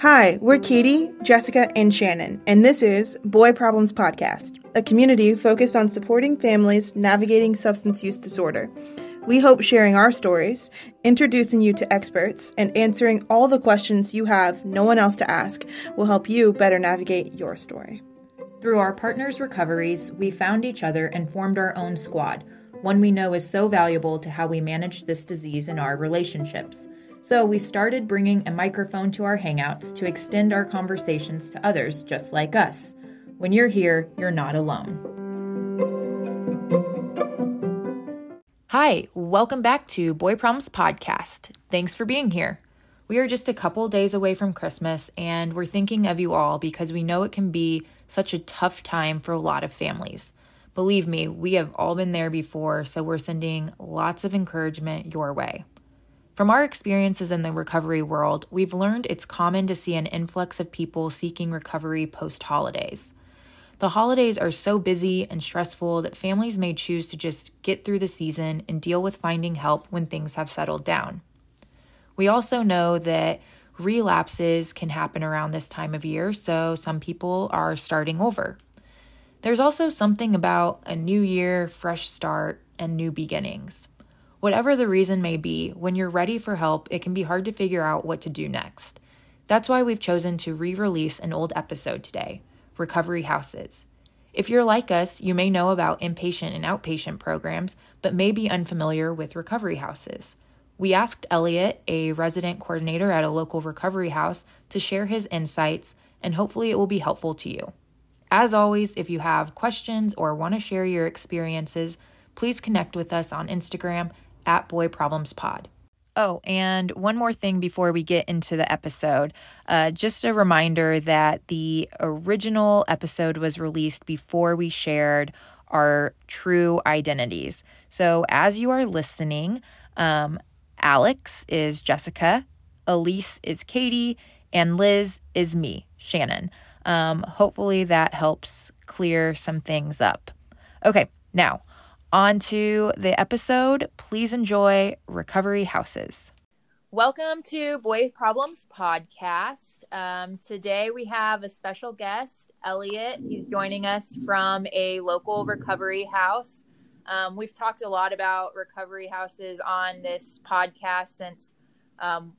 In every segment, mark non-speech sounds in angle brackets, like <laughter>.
Hi, we're Katie, Jessica, and Shannon, and this is Boy Problems Podcast, a community focused on supporting families navigating substance use disorder. We hope sharing our stories, introducing you to experts, and answering all the questions you have no one else to ask will help you better navigate your story. Through our partners' recoveries, we found each other and formed our own squad, one we know is so valuable to how we manage this disease in our relationships. So we started bringing a microphone to our hangouts to extend our conversations to others just like us. When you're here, you're not alone. Hi, welcome back to Boy Problems Podcast. Thanks for being here. We are just a couple days away from Christmas, and we're thinking of you all because we know it can be such a tough time for a lot of families. Believe me, we have all been there before, so we're sending lots of encouragement your way. From our experiences in the recovery world, we've learned it's common to see an influx of people seeking recovery post holidays. The holidays are so busy and stressful that families may choose to just get through the season and deal with finding help when things have settled down. We also know that relapses can happen around this time of year, so some people are starting over. There's also something about a new year, fresh start, and new beginnings. Whatever the reason may be, when you're ready for help, it can be hard to figure out what to do next. That's why we've chosen to re release an old episode today Recovery Houses. If you're like us, you may know about inpatient and outpatient programs, but may be unfamiliar with recovery houses. We asked Elliot, a resident coordinator at a local recovery house, to share his insights, and hopefully it will be helpful to you. As always, if you have questions or want to share your experiences, please connect with us on Instagram at Boy Problems Pod. Oh, and one more thing before we get into the episode. Uh, just a reminder that the original episode was released before we shared our true identities. So, as you are listening, um, Alex is Jessica, Elise is Katie, and Liz is me, Shannon. Um, hopefully, that helps clear some things up. Okay, now on to the episode. Please enjoy Recovery Houses. Welcome to Boy Problems Podcast. Um, today we have a special guest, Elliot. He's joining us from a local recovery house. Um, we've talked a lot about recovery houses on this podcast since um,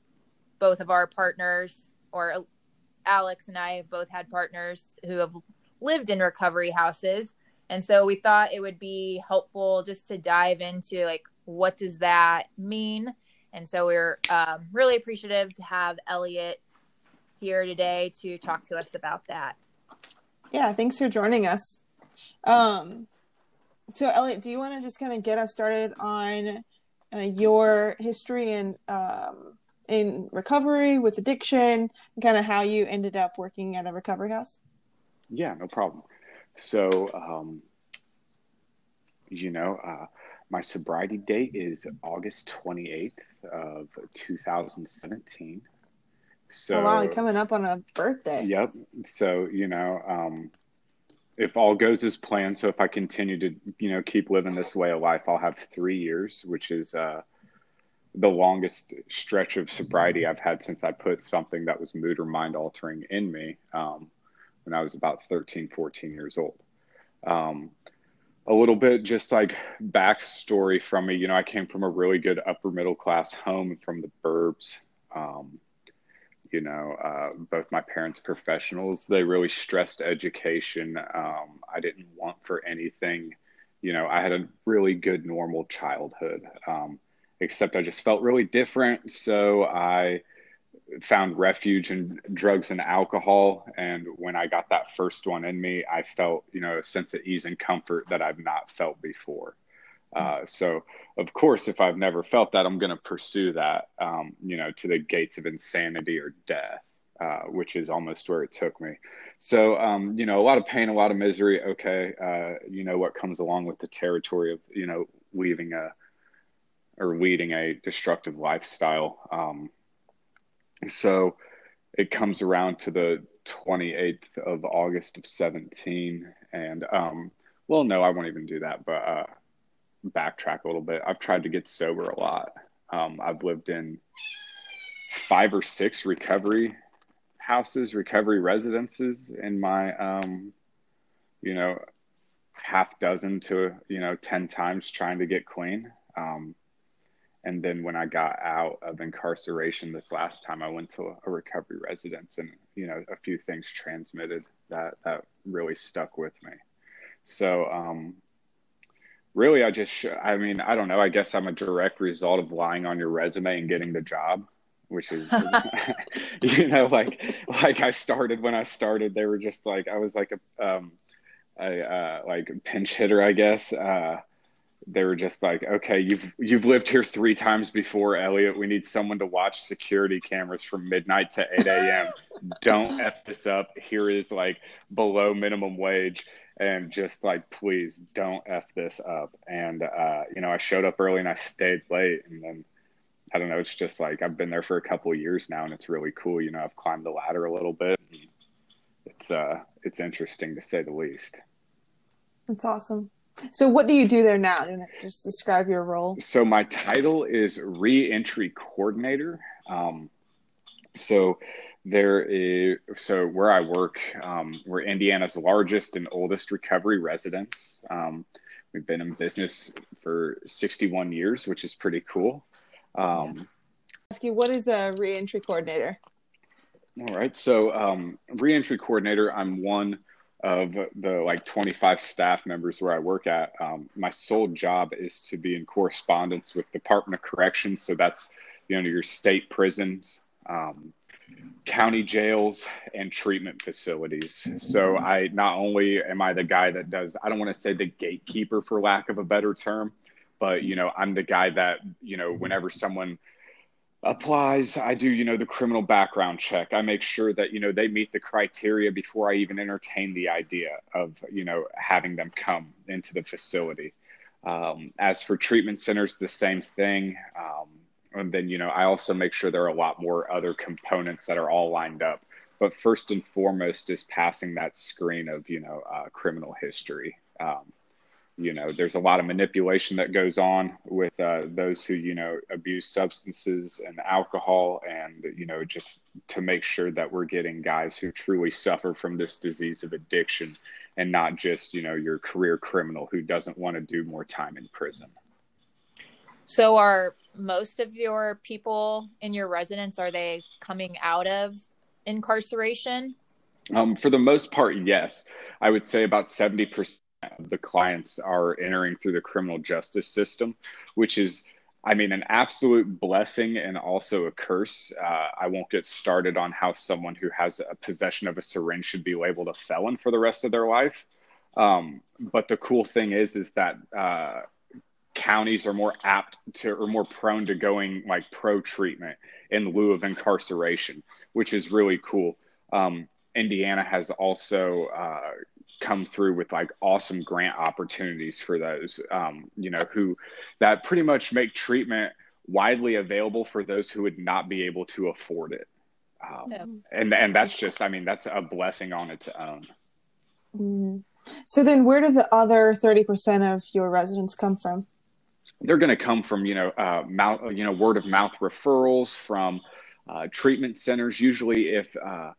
both of our partners, or Alex and I, have both had partners who have lived in recovery houses. And so we thought it would be helpful just to dive into like what does that mean? And so we're um, really appreciative to have Elliot here today to talk to us about that. Yeah, thanks for joining us. Um, so, Elliot, do you want to just kind of get us started on uh, your history and um, in recovery with addiction, and kind of how you ended up working at a recovery house? Yeah, no problem. So, um, you know, uh, my sobriety date is August 28th of 2017. So, oh, wow, coming up on a birthday. Yep. So, you know, um, if all goes as planned, so if I continue to, you know, keep living this way of life, I'll have three years, which is uh, the longest stretch of sobriety I've had since I put something that was mood or mind altering in me um, when I was about 13, 14 years old. Um, a little bit just like backstory from me. You know, I came from a really good upper middle class home from the burbs. Um, you know, uh, both my parents professionals. They really stressed education. Um, I didn't want for anything. You know, I had a really good normal childhood, um, except I just felt really different. So I found refuge in drugs and alcohol. And when I got that first one in me, I felt, you know, a sense of ease and comfort that I've not felt before. Uh, so, of course, if I've never felt that, I'm going to pursue that, um, you know, to the gates of insanity or death, uh, which is almost where it took me. So, um, you know, a lot of pain, a lot of misery. Okay. Uh, you know, what comes along with the territory of, you know, leaving a or leading a destructive lifestyle. Um, so it comes around to the 28th of August of 17. And, um, well, no, I won't even do that, but uh, backtrack a little bit. I've tried to get sober a lot. Um, I've lived in five or six recovery houses, recovery residences in my, um, you know, half dozen to, you know, 10 times trying to get clean. Um, and then when I got out of incarceration this last time, I went to a recovery residence and, you know, a few things transmitted that, that really stuck with me. So, um, really, I just, I mean, I don't know. I guess I'm a direct result of lying on your resume and getting the job which is <laughs> <laughs> you know like like I started when I started they were just like I was like a um a uh, like pinch hitter I guess uh they were just like okay you've you've lived here three times before Elliot we need someone to watch security cameras from midnight to 8 a.m <laughs> don't f this up here is like below minimum wage and just like please don't f this up and uh you know I showed up early and I stayed late and then I don't know. It's just like I've been there for a couple of years now, and it's really cool. You know, I've climbed the ladder a little bit. It's uh, it's interesting to say the least. That's awesome. So, what do you do there now? Just describe your role. So, my title is reentry coordinator. Um, so, there is so where I work, um, we're Indiana's largest and oldest recovery residence. Um, we've been in business for 61 years, which is pretty cool. Um, yeah. Ask you, what is a reentry coordinator? All right, so um, reentry coordinator. I'm one of the like 25 staff members where I work at. Um, my sole job is to be in correspondence with Department of Corrections. So that's you know your state prisons, um, county jails, and treatment facilities. So I not only am I the guy that does I don't want to say the gatekeeper for lack of a better term, but you know i'm the guy that you know whenever someone applies i do you know the criminal background check. I make sure that you know they meet the criteria before i even entertain the idea of you know having them come into the facility. Um, as for treatment centers the same thing. Um, and then you know i also make sure there are a lot more other components that are all lined up. But first and foremost is passing that screen of you know uh, criminal history. Um, you know there's a lot of manipulation that goes on with uh, those who you know abuse substances and alcohol and you know just to make sure that we're getting guys who truly suffer from this disease of addiction and not just you know your career criminal who doesn't want to do more time in prison. So are most of your people in your residence are they coming out of incarceration? Um, for the most part yes. I would say about 70% the clients are entering through the criminal justice system, which is, I mean, an absolute blessing and also a curse. Uh, I won't get started on how someone who has a possession of a syringe should be labeled a felon for the rest of their life. Um, but the cool thing is, is that uh, counties are more apt to or more prone to going like pro treatment in lieu of incarceration, which is really cool. Um, Indiana has also uh, come through with like awesome grant opportunities for those, um, you know, who that pretty much make treatment widely available for those who would not be able to afford it. Um, And and that's just, I mean, that's a blessing on its own. Mm-hmm. So then, where do the other thirty percent of your residents come from? They're going to come from you know uh, mouth, you know word of mouth referrals from uh, treatment centers. Usually, if uh,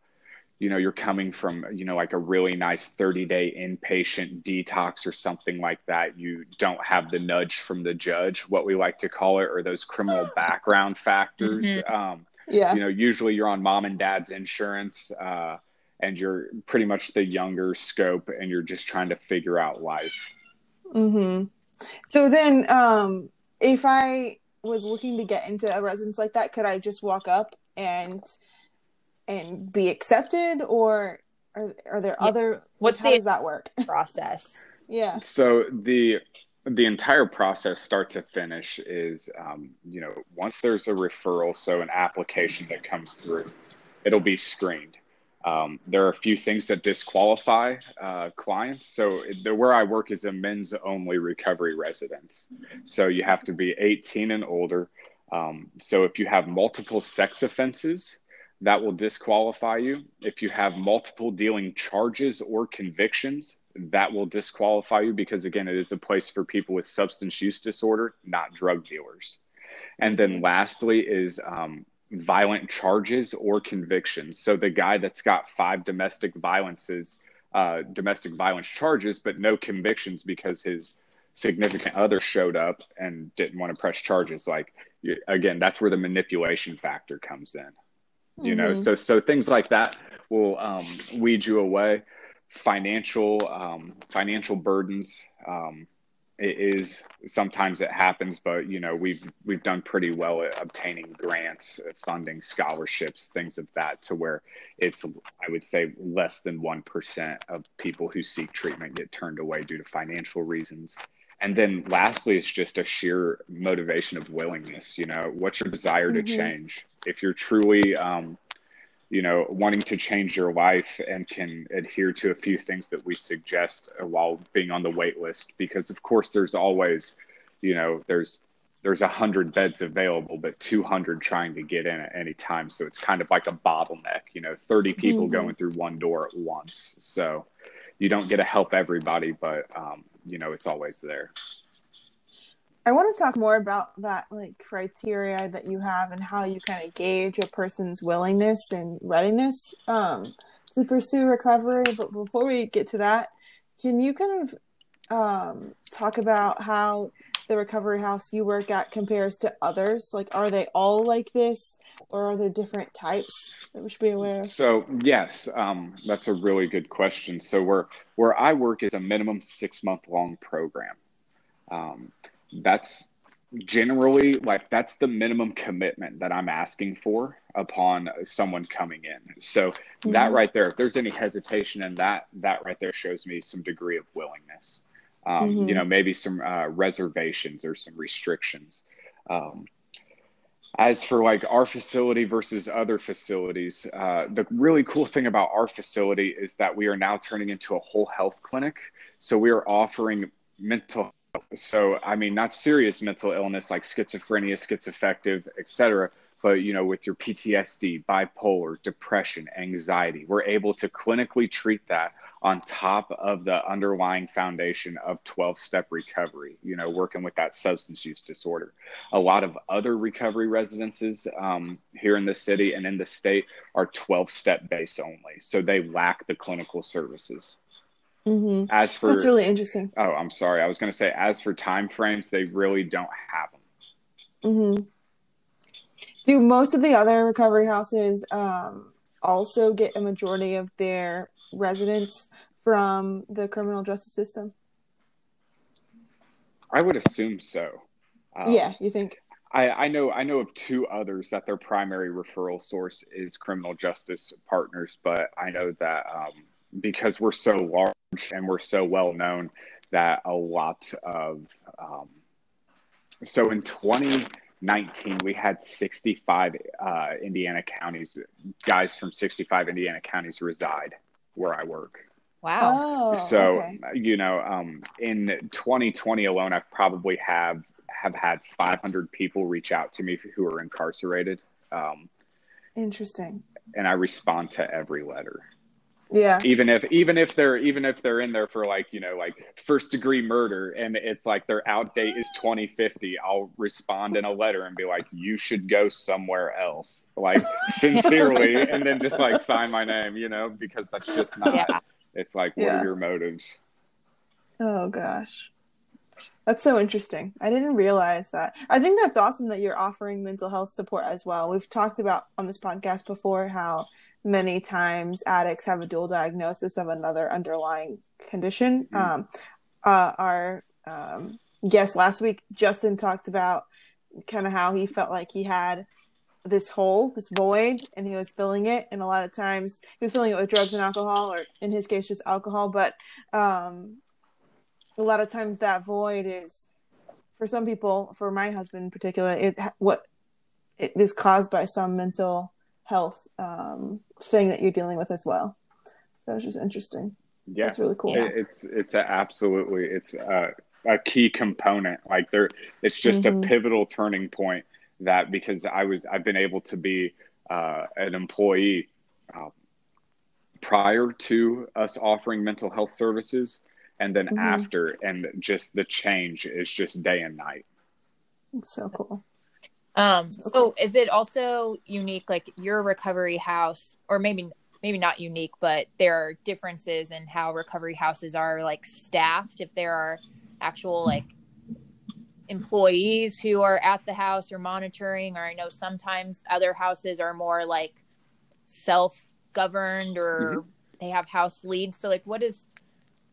you know you're coming from you know like a really nice 30 day inpatient detox or something like that you don't have the nudge from the judge what we like to call it or those criminal <laughs> background factors mm-hmm. um, yeah you know usually you're on mom and dad's insurance uh, and you're pretty much the younger scope and you're just trying to figure out life mm-hmm. so then um, if i was looking to get into a residence like that could i just walk up and and be accepted or are, are there yeah. other what's how the does that work <laughs> process yeah so the the entire process start to finish is um, you know once there's a referral so an application that comes through it'll be screened um, there are a few things that disqualify uh, clients. So the, where I work is a men's only recovery residence. So you have to be 18 and older. Um, so if you have multiple sex offenses, that will disqualify you. If you have multiple dealing charges or convictions, that will disqualify you because, again, it is a place for people with substance use disorder, not drug dealers. And then lastly is um, violent charges or convictions. So the guy that's got five domestic violences, uh, domestic violence charges, but no convictions because his significant other showed up and didn't want to press charges. Like again, that's where the manipulation factor comes in. You mm-hmm. know, so so things like that will um, weed you away. Financial um, financial burdens. Um, it is sometimes it happens, but you know we've we've done pretty well at obtaining grants, funding, scholarships, things of that, to where it's I would say less than one percent of people who seek treatment get turned away due to financial reasons. And then lastly, it's just a sheer motivation of willingness. You know, what's your desire mm-hmm. to change? If you're truly um, you know, wanting to change your life and can adhere to a few things that we suggest while being on the wait list. Because of course, there's always, you know, there's there's a hundred beds available, but 200 trying to get in at any time. So it's kind of like a bottleneck. You know, 30 people mm-hmm. going through one door at once. So you don't get to help everybody, but um, you know, it's always there. I want to talk more about that like criteria that you have and how you kind of gauge a person's willingness and readiness um, to pursue recovery. But before we get to that, can you kind of um, talk about how the recovery house you work at compares to others? Like, are they all like this, or are there different types that we should be aware of? So, yes, um, that's a really good question. So, where where I work is a minimum six month long program. Um, that's generally like that's the minimum commitment that I'm asking for upon someone coming in. So mm-hmm. that right there, if there's any hesitation in that, that right there shows me some degree of willingness. Um, mm-hmm. You know, maybe some uh, reservations or some restrictions. Um, as for like our facility versus other facilities, uh, the really cool thing about our facility is that we are now turning into a whole health clinic. So we are offering mental so i mean not serious mental illness like schizophrenia schizoaffective etc but you know with your ptsd bipolar depression anxiety we're able to clinically treat that on top of the underlying foundation of 12 step recovery you know working with that substance use disorder. A lot of other recovery residences um, here in the city and in the state are 12 step based only so they lack the clinical services Mm-hmm. As for that's really interesting. Oh, I'm sorry. I was going to say, as for time frames, they really don't have them. Mm-hmm. Do most of the other recovery houses um, also get a majority of their residents from the criminal justice system? I would assume so. Um, yeah, you think? I, I know I know of two others that their primary referral source is criminal justice partners, but I know that um, because we're so large and we're so well known that a lot of um, so in 2019 we had 65 uh, Indiana counties guys from 65 Indiana counties reside where I work. Wow. Oh, so okay. you know, um, in 2020 alone, I probably have have had 500 people reach out to me who are incarcerated. Um, Interesting. And I respond to every letter. Yeah. Even if even if they're even if they're in there for like, you know, like first degree murder and it's like their out date is 2050, I'll respond in a letter and be like, you should go somewhere else. Like <laughs> sincerely and then just like sign my name, you know, because that's just not yeah. it's like what yeah. are your motives? Oh gosh. That's so interesting. I didn't realize that. I think that's awesome that you're offering mental health support as well. We've talked about on this podcast before how many times addicts have a dual diagnosis of another underlying condition. Mm-hmm. Um, uh, our um, guest last week, Justin, talked about kind of how he felt like he had this hole, this void, and he was filling it. And a lot of times he was filling it with drugs and alcohol, or in his case, just alcohol. But um, a lot of times that void is for some people for my husband in particular it what it is caused by some mental health um, thing that you're dealing with as well. That was just interesting. Yeah. It's really cool. It's it's a, absolutely it's a, a, key component. Like there it's just mm-hmm. a pivotal turning point that because i was i've been able to be uh, an employee uh, prior to us offering mental health services and then mm-hmm. after and just the change is just day and night it's so cool Um, so is it also unique, like your recovery house, or maybe maybe not unique, but there are differences in how recovery houses are like staffed. If there are actual like employees who are at the house or monitoring, or I know sometimes other houses are more like self governed or mm-hmm. they have house leads. So like, what is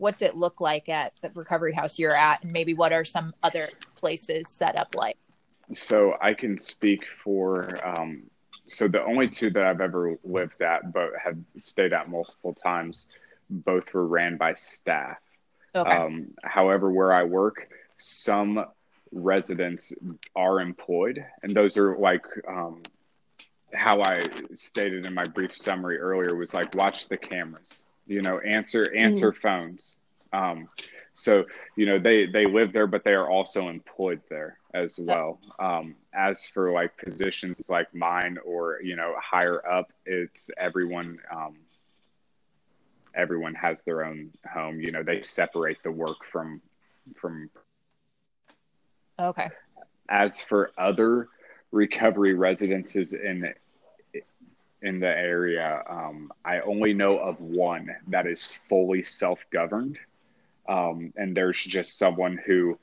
what's it look like at the recovery house you're at, and maybe what are some other places set up like? So I can speak for. Um, so the only two that I've ever lived at, but have stayed at multiple times, both were ran by staff. Okay. Um, however, where I work, some residents are employed, and those are like um, how I stated in my brief summary earlier was like watch the cameras, you know, answer answer mm. phones. Um, so you know they they live there, but they are also employed there as well. Um, as for like positions like mine or you know higher up, it's everyone. Um, everyone has their own home. You know they separate the work from from. Okay. As for other recovery residences in in the area. Um, I only know of one that is fully self governed. Um, and there's just someone who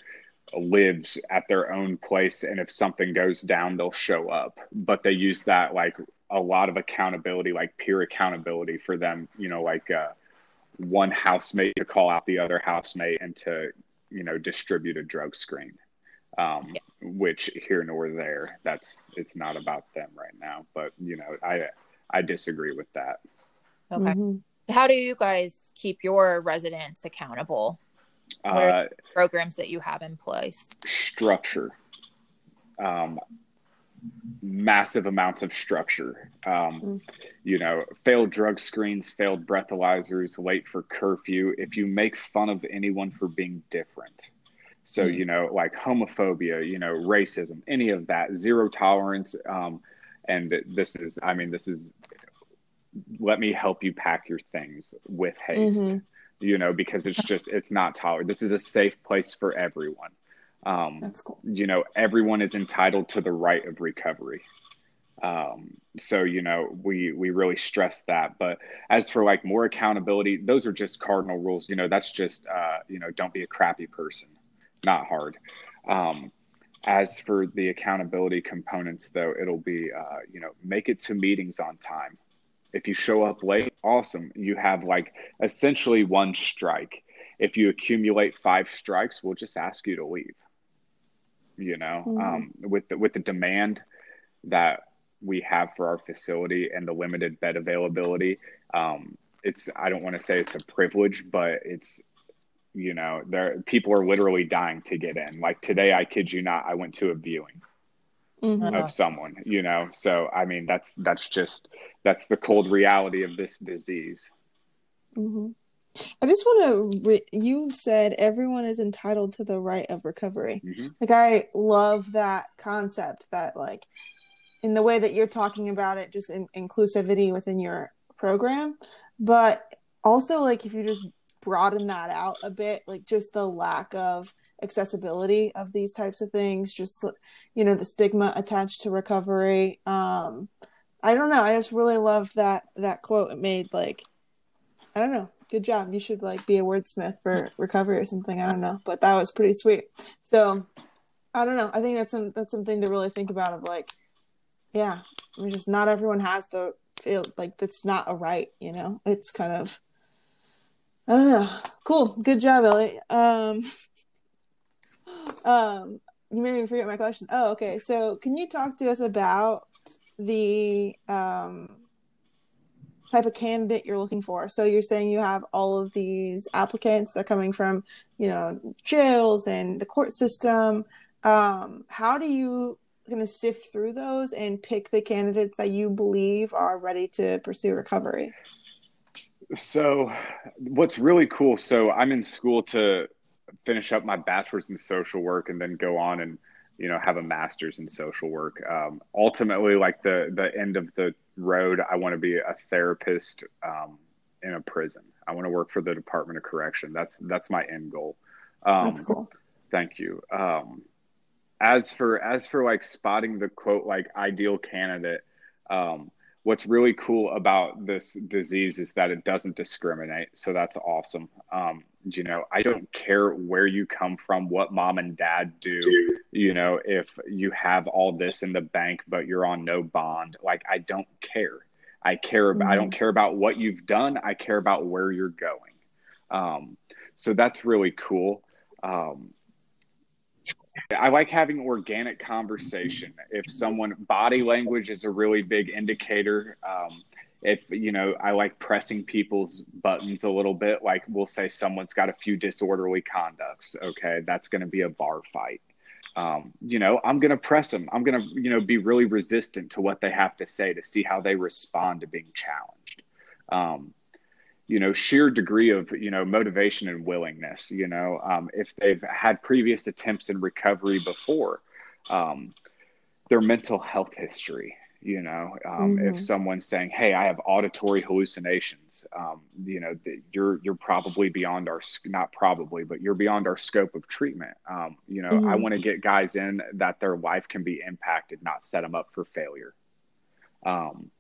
lives at their own place. And if something goes down, they'll show up. But they use that like a lot of accountability, like peer accountability for them, you know, like uh, one housemate to call out the other housemate and to, you know, distribute a drug screen. Um, yeah. which here nor there that's it's not about them right now but you know i I disagree with that. Okay. Mm-hmm. How do you guys keep your residents accountable? What are uh, programs that you have in place? Structure. Um, massive amounts of structure. Um, mm. You know, failed drug screens, failed breathalyzers, late for curfew. If you make fun of anyone for being different, so mm. you know, like homophobia, you know, racism, any of that, zero tolerance. Um, and this is i mean this is let me help you pack your things with haste mm-hmm. you know because it's just it's not tolerant this is a safe place for everyone. Um that's cool. you know everyone is entitled to the right of recovery. Um so you know we we really stress that but as for like more accountability those are just cardinal rules you know that's just uh you know don't be a crappy person not hard. Um as for the accountability components, though, it'll be, uh, you know, make it to meetings on time. If you show up late, awesome. You have like essentially one strike. If you accumulate five strikes, we'll just ask you to leave. You know, mm-hmm. um, with the, with the demand that we have for our facility and the limited bed availability, um, it's I don't want to say it's a privilege, but it's you know there people are literally dying to get in like today i kid you not i went to a viewing mm-hmm. of someone you know so i mean that's that's just that's the cold reality of this disease mm-hmm. i just want to re- you said everyone is entitled to the right of recovery mm-hmm. like i love that concept that like in the way that you're talking about it just in inclusivity within your program but also like if you just broaden that out a bit like just the lack of accessibility of these types of things just you know the stigma attached to recovery. Um i don't know. I just really love that that quote it made like i don't know. Good job. You should like be a wordsmith for recovery or something. I don't know. But that was pretty sweet. So i don't know. I think that's some that's something to really think about of like yeah I mean, just not everyone has the feel like that's not a right you know? It's kind of Know. Cool. Good job, Ellie. Um, um, you made me forget my question. Oh, okay. So, can you talk to us about the um, type of candidate you're looking for? So, you're saying you have all of these applicants. They're coming from, you know, jails and the court system. Um, how do you kind of sift through those and pick the candidates that you believe are ready to pursue recovery? So, what's really cool? So, I'm in school to finish up my bachelor's in social work and then go on and you know have a master's in social work. Um, ultimately, like the the end of the road, I want to be a therapist um, in a prison. I want to work for the Department of Correction. That's that's my end goal. Um, that's cool. Thank you. Um, as for as for like spotting the quote like ideal candidate, um, what's really cool about this disease is that it doesn't discriminate. So that's awesome. Um, you know, I don't care where you come from, what mom and dad do. You know, if you have all this in the bank but you're on no bond, like I don't care. I care. Mm-hmm. I don't care about what you've done. I care about where you're going. Um, so that's really cool. Um, I like having organic conversation. If someone body language is a really big indicator. Um, if you know, I like pressing people's buttons a little bit. Like we'll say someone's got a few disorderly conducts. Okay, that's going to be a bar fight. Um, you know, I'm going to press them. I'm going to, you know, be really resistant to what they have to say to see how they respond to being challenged. Um, you know sheer degree of you know motivation and willingness you know um, if they've had previous attempts in recovery before um, their mental health history you know um, mm-hmm. if someone's saying hey i have auditory hallucinations um, you know you're you're probably beyond our not probably but you're beyond our scope of treatment um, you know mm-hmm. i want to get guys in that their life can be impacted not set them up for failure um,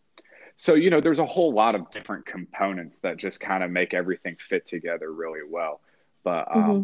so you know there's a whole lot of different components that just kind of make everything fit together really well but um mm-hmm.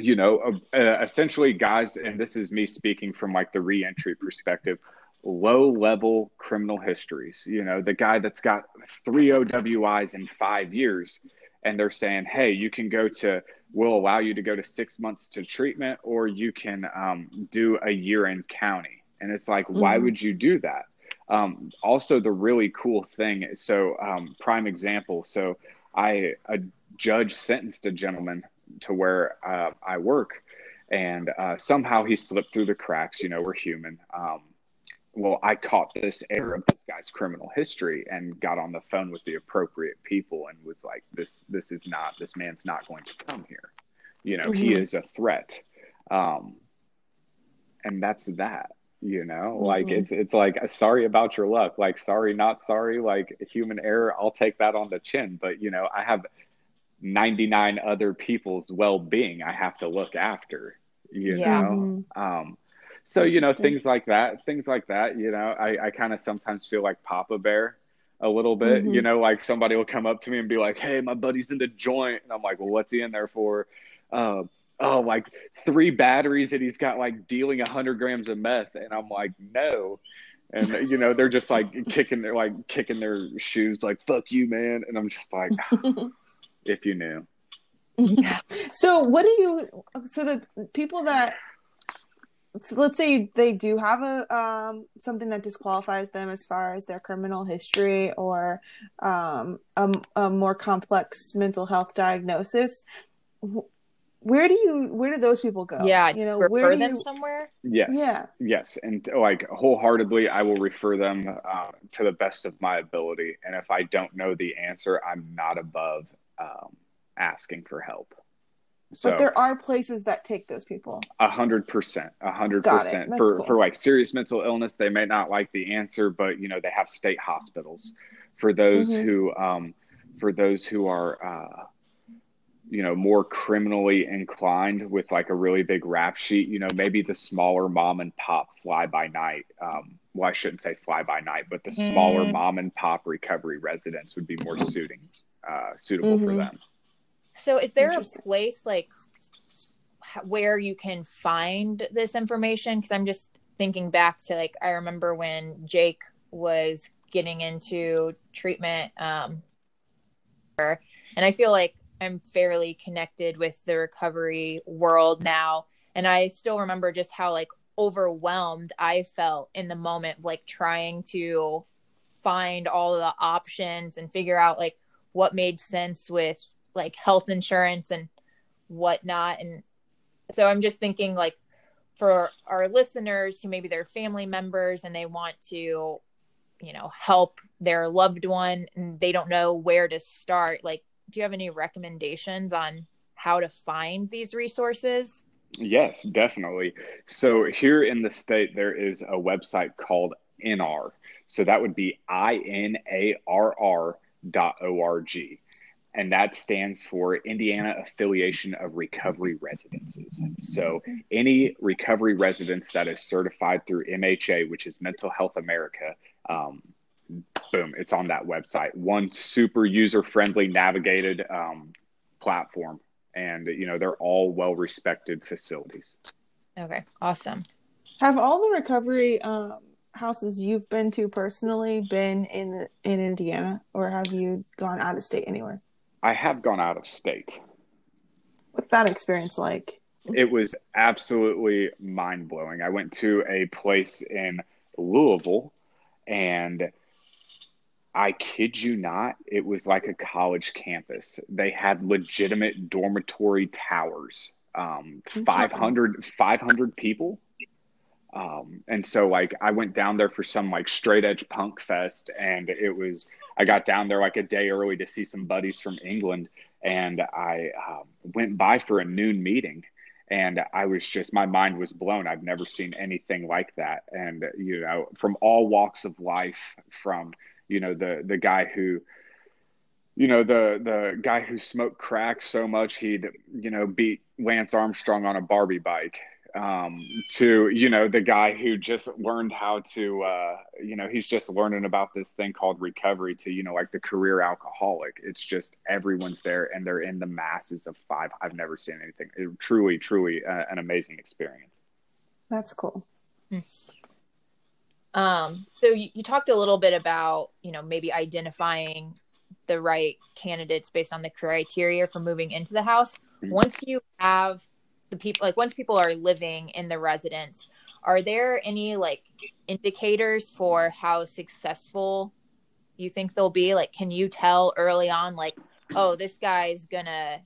you know uh, essentially guys and this is me speaking from like the reentry perspective low level criminal histories you know the guy that's got three owi's in five years and they're saying hey you can go to we'll allow you to go to six months to treatment or you can um, do a year in county and it's like mm-hmm. why would you do that um, also, the really cool thing so, um, prime example. So, I a judge sentenced a gentleman to where uh, I work, and uh, somehow he slipped through the cracks. You know, we're human. Um, well, I caught this error of this guy's criminal history and got on the phone with the appropriate people and was like, "This, this is not. This man's not going to come here. You know, mm-hmm. he is a threat." Um, and that's that you know mm-hmm. like it's it's like sorry about your luck like sorry not sorry like human error i'll take that on the chin but you know i have 99 other people's well-being i have to look after you yeah. know mm-hmm. um so you know things like that things like that you know i i kind of sometimes feel like papa bear a little bit mm-hmm. you know like somebody will come up to me and be like hey my buddy's in the joint and i'm like well what's he in there for uh, oh, like three batteries and he's got like dealing a hundred grams of meth. And I'm like, no. And you know, they're just like <laughs> kicking their like kicking their shoes, like, fuck you, man. And I'm just like, <laughs> if you knew. Yeah. <laughs> So what do you so the people that so let's say they do have a um, something that disqualifies them as far as their criminal history or um, a, a, more complex mental health diagnosis where do you where do those people go yeah you know refer where them you... somewhere yes yeah yes and like wholeheartedly i will refer them uh, to the best of my ability and if i don't know the answer i'm not above um, asking for help so, but there are places that take those people. A hundred percent, a hundred percent. For cool. for like serious mental illness, they may not like the answer, but you know they have state hospitals. For those mm-hmm. who, um, for those who are uh, you know more criminally inclined with like a really big rap sheet you know maybe the smaller mom and pop fly by night um, well i shouldn't say fly by night but the smaller mm. mom and pop recovery residents would be more suiting uh, suitable mm-hmm. for them so is there a place like where you can find this information because i'm just thinking back to like i remember when jake was getting into treatment um and i feel like I'm fairly connected with the recovery world now. And I still remember just how like overwhelmed I felt in the moment, like trying to find all the options and figure out like what made sense with like health insurance and whatnot. And so I'm just thinking like for our listeners who maybe they're family members and they want to, you know, help their loved one and they don't know where to start, like do you have any recommendations on how to find these resources? Yes, definitely. So here in the state, there is a website called INARR. So that would be I N A R R dot O R G. and that stands for Indiana Affiliation of Recovery Residences. So, any recovery residence that is certified through MHA, which is Mental Health America, um, boom, it's on that website. One super user friendly, navigated um, platform, and you know they're all well respected facilities. Okay, awesome. Have all the recovery um, houses you've been to personally been in the, in Indiana, or have you gone out of state anywhere? I have gone out of state. What's that experience like? It was absolutely mind blowing. I went to a place in Louisville, and I kid you not, it was like a college campus. They had legitimate dormitory towers, um, 500, 500 people. Um, and so like I went down there for some like straight edge punk fest and it was I got down there like a day early to see some buddies from England and I um, went by for a noon meeting and I was just my mind was blown. I've never seen anything like that and you know from all walks of life from you know the the guy who you know the the guy who smoked crack so much he'd you know beat Lance Armstrong on a Barbie bike um, to you know the guy who just learned how to uh, you know he's just learning about this thing called recovery to you know like the career alcoholic. It's just everyone's there and they're in the masses of five. I've never seen anything. It, truly truly uh, an amazing experience. That's cool um so you, you talked a little bit about you know maybe identifying the right candidates based on the criteria for moving into the house mm-hmm. once you have the people like once people are living in the residence are there any like indicators for how successful you think they'll be like can you tell early on like oh this guy's gonna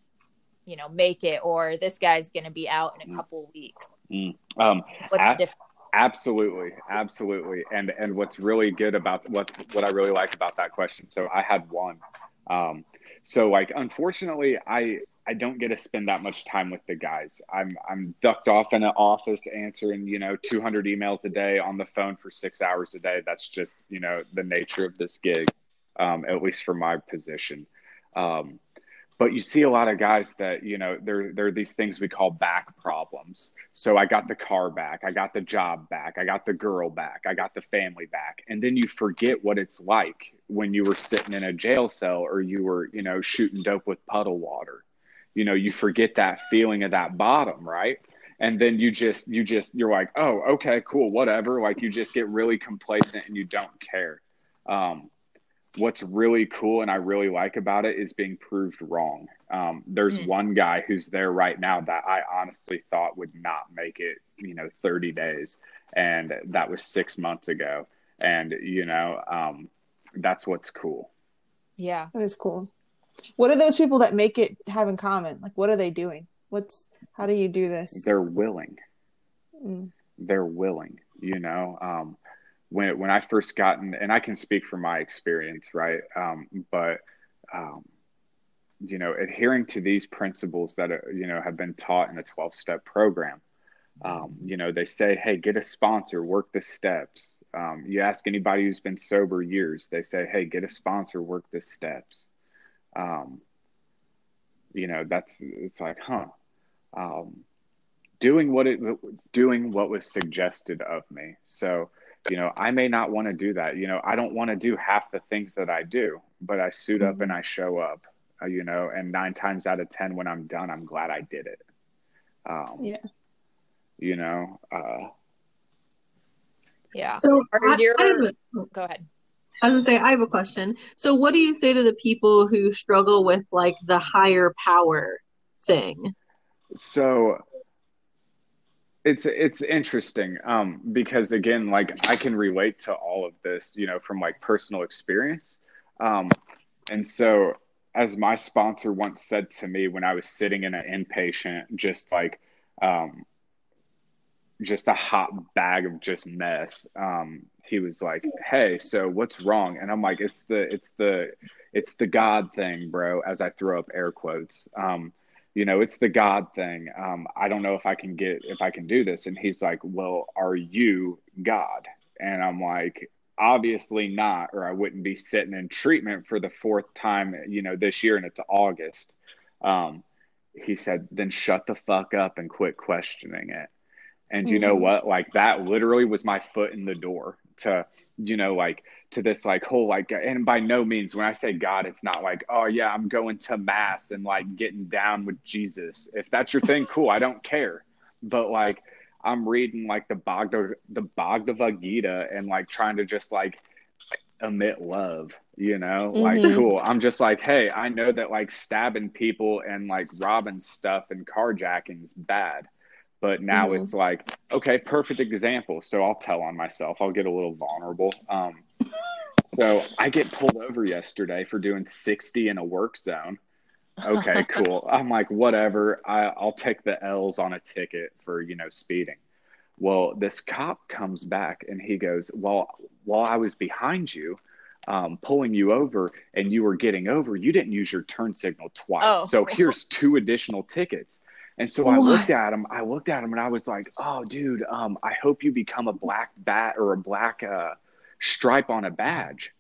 you know make it or this guy's gonna be out in a mm. couple weeks mm. um, what's a- the difference absolutely absolutely and and what's really good about what what i really like about that question so i had one um so like unfortunately i I don't get to spend that much time with the guys. I'm I'm ducked off in an office answering, you know, 200 emails a day on the phone for six hours a day. That's just, you know, the nature of this gig, um, at least for my position. Um, but you see a lot of guys that, you know, there there are these things we call back problems. So I got the car back, I got the job back, I got the girl back, I got the family back, and then you forget what it's like when you were sitting in a jail cell or you were, you know, shooting dope with puddle water. You know you forget that feeling of that bottom right? And then you just you just you're like oh okay cool whatever. Like you just get really complacent and you don't care. Um, what's really cool and i really like about it is being proved wrong um, there's mm. one guy who's there right now that i honestly thought would not make it you know 30 days and that was six months ago and you know um, that's what's cool yeah that is cool what are those people that make it have in common? Like, what are they doing? What's how do you do this? They're willing. Mm. They're willing. You know, um, when when I first gotten, and I can speak from my experience, right? Um, but um, you know, adhering to these principles that are, you know have been taught in a twelve step program. Um, you know, they say, hey, get a sponsor, work the steps. Um, you ask anybody who's been sober years, they say, hey, get a sponsor, work the steps um, you know that's it's like huh um, doing what it doing what was suggested of me so you know i may not want to do that you know i don't want to do half the things that i do but i suit up mm-hmm. and i show up uh, you know and nine times out of ten when i'm done i'm glad i did it um, yeah you know uh, yeah so I, I, go ahead I was gonna say I have a question. So what do you say to the people who struggle with like the higher power thing? So it's it's interesting um, because again, like I can relate to all of this, you know, from like personal experience. Um, and so, as my sponsor once said to me when I was sitting in an inpatient, just like um, just a hot bag of just mess. Um, he was like, "Hey, so what's wrong?" And I'm like, "It's the it's the it's the God thing, bro." As I throw up air quotes, um, you know, it's the God thing. Um, I don't know if I can get if I can do this. And he's like, "Well, are you God?" And I'm like, obviously not, or I wouldn't be sitting in treatment for the fourth time, you know, this year and it's August. Um, he said, then shut the fuck up and quit questioning it. And you know Mhm. what? Like that literally was my foot in the door to, you know, like to this like whole like and by no means when I say God, it's not like, oh yeah, I'm going to mass and like getting down with Jesus. If that's your thing, <laughs> cool. I don't care. But like I'm reading like the Bhagavad the Bhagavad Gita and like trying to just like emit love, you know? Like Mhm. cool. I'm just like, hey, I know that like stabbing people and like robbing stuff and carjacking is bad. But now Mhm. it's like, okay, perfect example. So I'll tell on myself. I'll get a little vulnerable. Um, so I get pulled over yesterday for doing 60 in a work zone. Okay, <laughs> cool. I'm like, whatever. I, I'll take the L's on a ticket for, you know, speeding. Well, this cop comes back and he goes, Well, while I was behind you, um, pulling you over and you were getting over, you didn't use your turn signal twice. Oh. So here's two additional tickets. And so I looked at him. I looked at him and I was like, "Oh, dude, um, I hope you become a black bat or a black uh, stripe on a badge."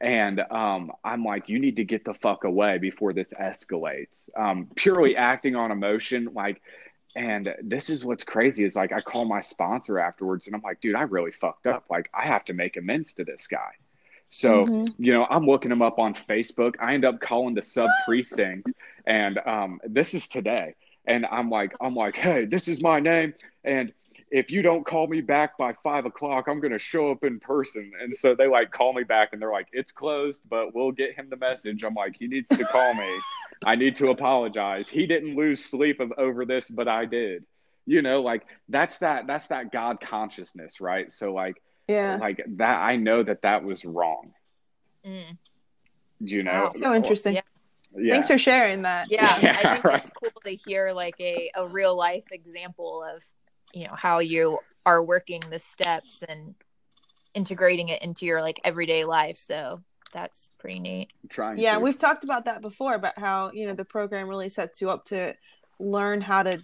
And um, I'm like, "You need to get the fuck away before this escalates." Um, purely acting on emotion, like. And this is what's crazy is like I call my sponsor afterwards and I'm like, dude, I really fucked up. Like I have to make amends to this guy. So, Mhm. you know, I'm looking him up on Facebook. I end up calling the sub precinct, and um, this is today. And I'm like, I'm like, hey, this is my name, and if you don't call me back by five o'clock, I'm gonna show up in person. And so they like call me back, and they're like, it's closed, but we'll get him the message. I'm like, he needs to call me. I need to apologize. He didn't lose sleep of, over this, but I did. You know, like that's that that's that God consciousness, right? So like Yeah. like that I know that that was wrong Mm. you know Wow. So interesting. Yeah. yeah Thanks for sharing that. Yeah, <laughs> Yeah, I think right. it's cool to hear like a, a real life example of, you know, how you are working the steps and integrating it into your like everyday life. So that's pretty neat. I'm trying Yeah, to. we've talked about that before about how, you know, the program really sets you up to learn how to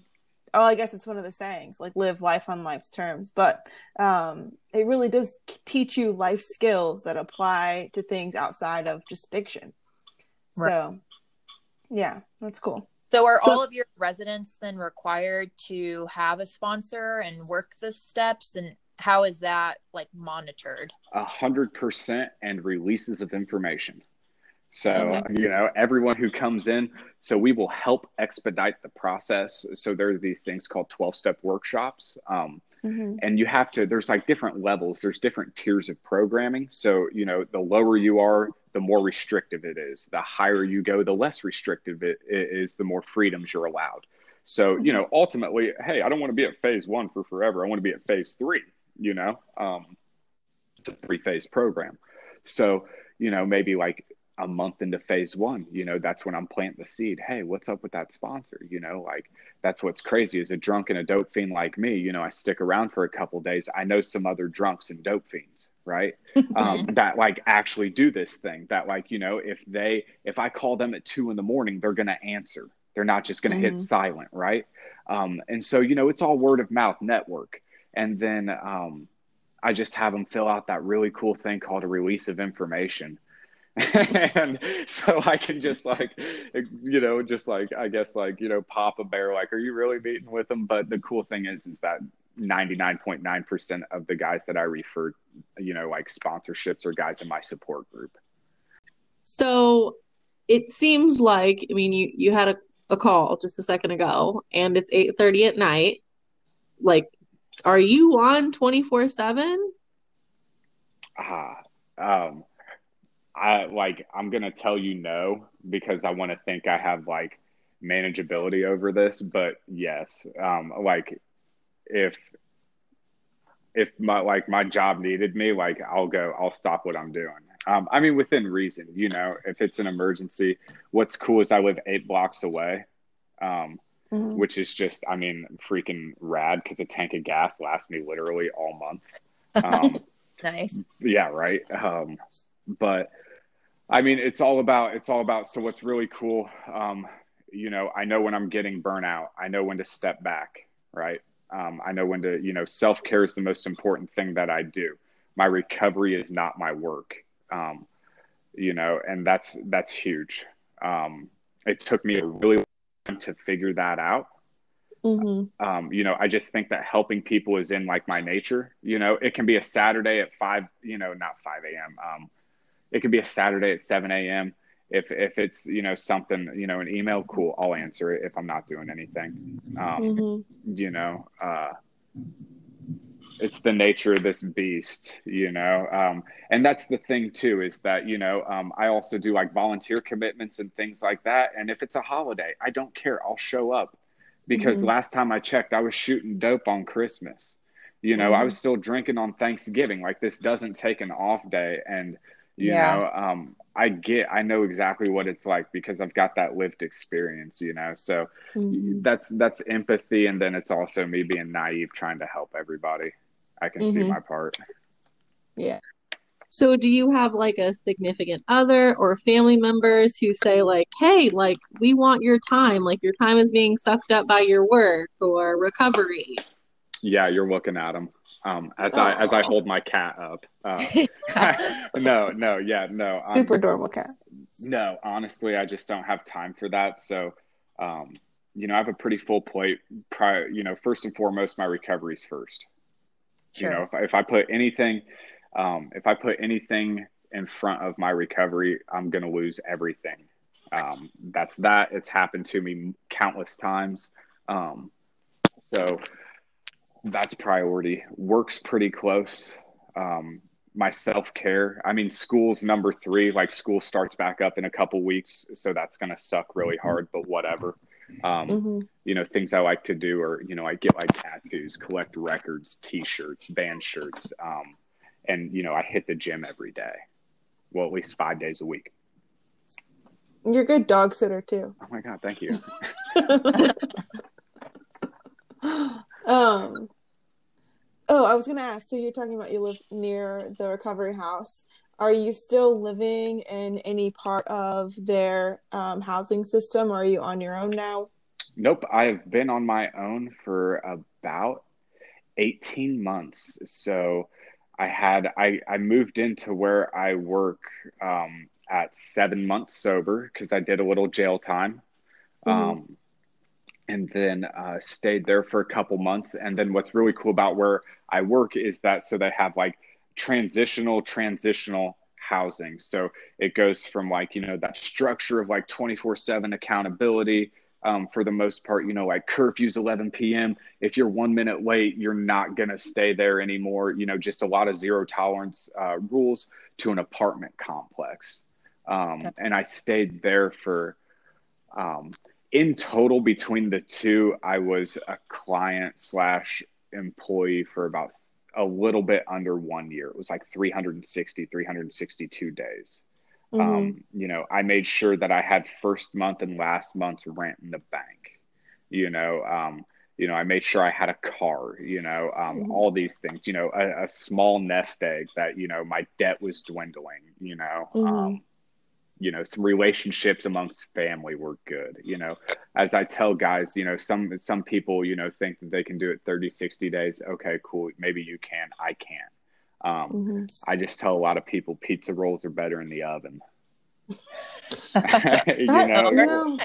oh, I guess it's one of the sayings, like live life on life's terms, but um it really does teach you life skills that apply to things outside of just fiction. So, yeah, that's cool. So are So- all of your residents then required to have a sponsor and work the steps and how is that like monitored? a hundred percent and releases of information. So Okay. you know everyone who comes in, so we will help expedite the process. So there are these things called twelve step workshops, um, Mhm. and you have to. There's like different levels. There's different tiers of programming. So you know the lower you are, the more restrictive it is. The higher you go, the less restrictive it it is. The more freedoms you're allowed. So you know ultimately, hey, I don't want to be at phase one for forever. I want to be at phase three. You know. Um, it's a three phase program. So, you know, maybe like a month into phase one, you know, that's when I'm planting the seed. Hey, what's up with that sponsor? You know, like that's what's crazy is a drunk and a dope fiend like me, you know, I stick around for a couple days. I know some other drunks and dope fiends, right? <laughs> um, that like actually do this thing that like, you know, if they, if I call them at two in the morning, they're going to answer. They're not just going to Mhm. hit silent, right? Um, and so, you know, it's all word of mouth network. And then, um, I just have them fill out that really cool thing called a release of information. And so I can just like, you know, just like, I guess like, you know, pop a bear, like, are you really meeting with them? But the cool thing is, is that 99.9% of the guys that I refer, you know, like sponsorships are guys in my support group. So it seems like, I mean, you you had a, a call just a second ago, and it's 8:30 at night. Like, are you on 24/7? Ah, um, I like, I'm going to tell you no, because I want to think I have like manageability over this, but yes, um, like if, if my, like my job needed me, like I'll go, I'll stop what I'm doing. Um, I mean, within reason, you know, if it's an emergency, what's cool is I live eight blocks away. Um, Mhm. which is just, I mean, freaking rad because a tank of gas lasts me literally all month. <laughs> Um, Nice. yeah right um but i mean it's all about it's all about so what's really cool um you know i know when i'm getting burnout i know when to step back right um i know when to you know self-care is the most important thing that i do my recovery is not my work. Um, you know, and that's that's huge. Um, it took me a really long time to figure that out. Mm-hmm. Um, you know, I just think that helping people is in like my nature. You know, it can be a Saturday at five, you know, not five a.m. Um, it could be a Saturday at seven a.m. If if it's you know something, you know, an email, cool, I'll answer it if I'm not doing anything. Um, Mm-hmm. You know, uh, it's the nature of this beast, you know. Um, and that's the thing too is that you know um, I also do like volunteer commitments and things like that. And if it's a holiday, I don't care. I'll show up because Mhm. last time I checked, I was shooting dope on Christmas. You know, I Mhm. was still drinking on Thanksgiving. Like this doesn't take an off day, and you Yeah. know, um, I get, I know exactly what it's like because I've got that lived experience. You know, so Mhm. that's that's empathy, and then it's also me being naive, trying to help everybody. I can see Mhm. my part. Yeah. So do you have like a significant other or family members who say like, "Hey, like we want your time, like your time is being sucked up by your work or recovery." Yeah, you're looking at them. Um, as I as I hold my cat up. Uh, <laughs> <laughs> no, no, yeah, no. um, Super adorable cat. No, honestly, I just don't have time for that. So, um, you know, I have a pretty full plate. Prior, you know, first and foremost, my recovery's first. Sure. You know, if I, if I put anything, um, if I put anything in front of my recovery, I'm going to lose everything. Um, that's that. It's happened to me countless times. Um, so that's priority. Work's pretty close. Um, my self care. I mean, school's number three. Like school starts back up in a couple weeks, so that's going to suck really hard. But whatever. Um, Mm-hmm. you know, things I like to do are, you know, I get like tattoos, collect records, T-shirts, band shirts, um, and you know, I hit the gym every day. Well, at least five days a week. You're a good dog sitter too. Oh my god, thank you. <laughs> um oh i was gonna ask so you're talking about you live near the recovery house are you still living in any part of their um, housing system or are you on your own now Nope, I have been on my own for about 18 months. So I had I I moved into where I work um, at seven months sober because I did a little jail time, Mhm. um, and then uh, stayed there for a couple months. And then what's really cool about where I work is that so they have like transitional transitional housing. So it goes from like you know that structure of like 24 seven accountability um, for the most part, you know, like curfews 11 p.m. If you're one minute late, you're not going to stay there anymore. You know, just a lot of zero tolerance uh, rules to an apartment complex. Um, and I stayed there for, um, in total, between the two, I was a client slash employee for about a little bit under one year. It was like 360, 362 days Mm-hmm. um, you know i made sure that i had first month and last month's rent in the bank you know um, you know i made sure i had a car you know um, Mhm. all these things you know a, a small nest egg that you know my debt was dwindling you know Mhm. You know some relationships amongst family were good you know. As i tell guys you know some some people you know think that they can do it 30 60 days. Okay cool. Maybe you can. I can't. Um, Mhm. I just tell a lot of people pizza rolls are better in the oven. <laughs> <laughs> you know, know,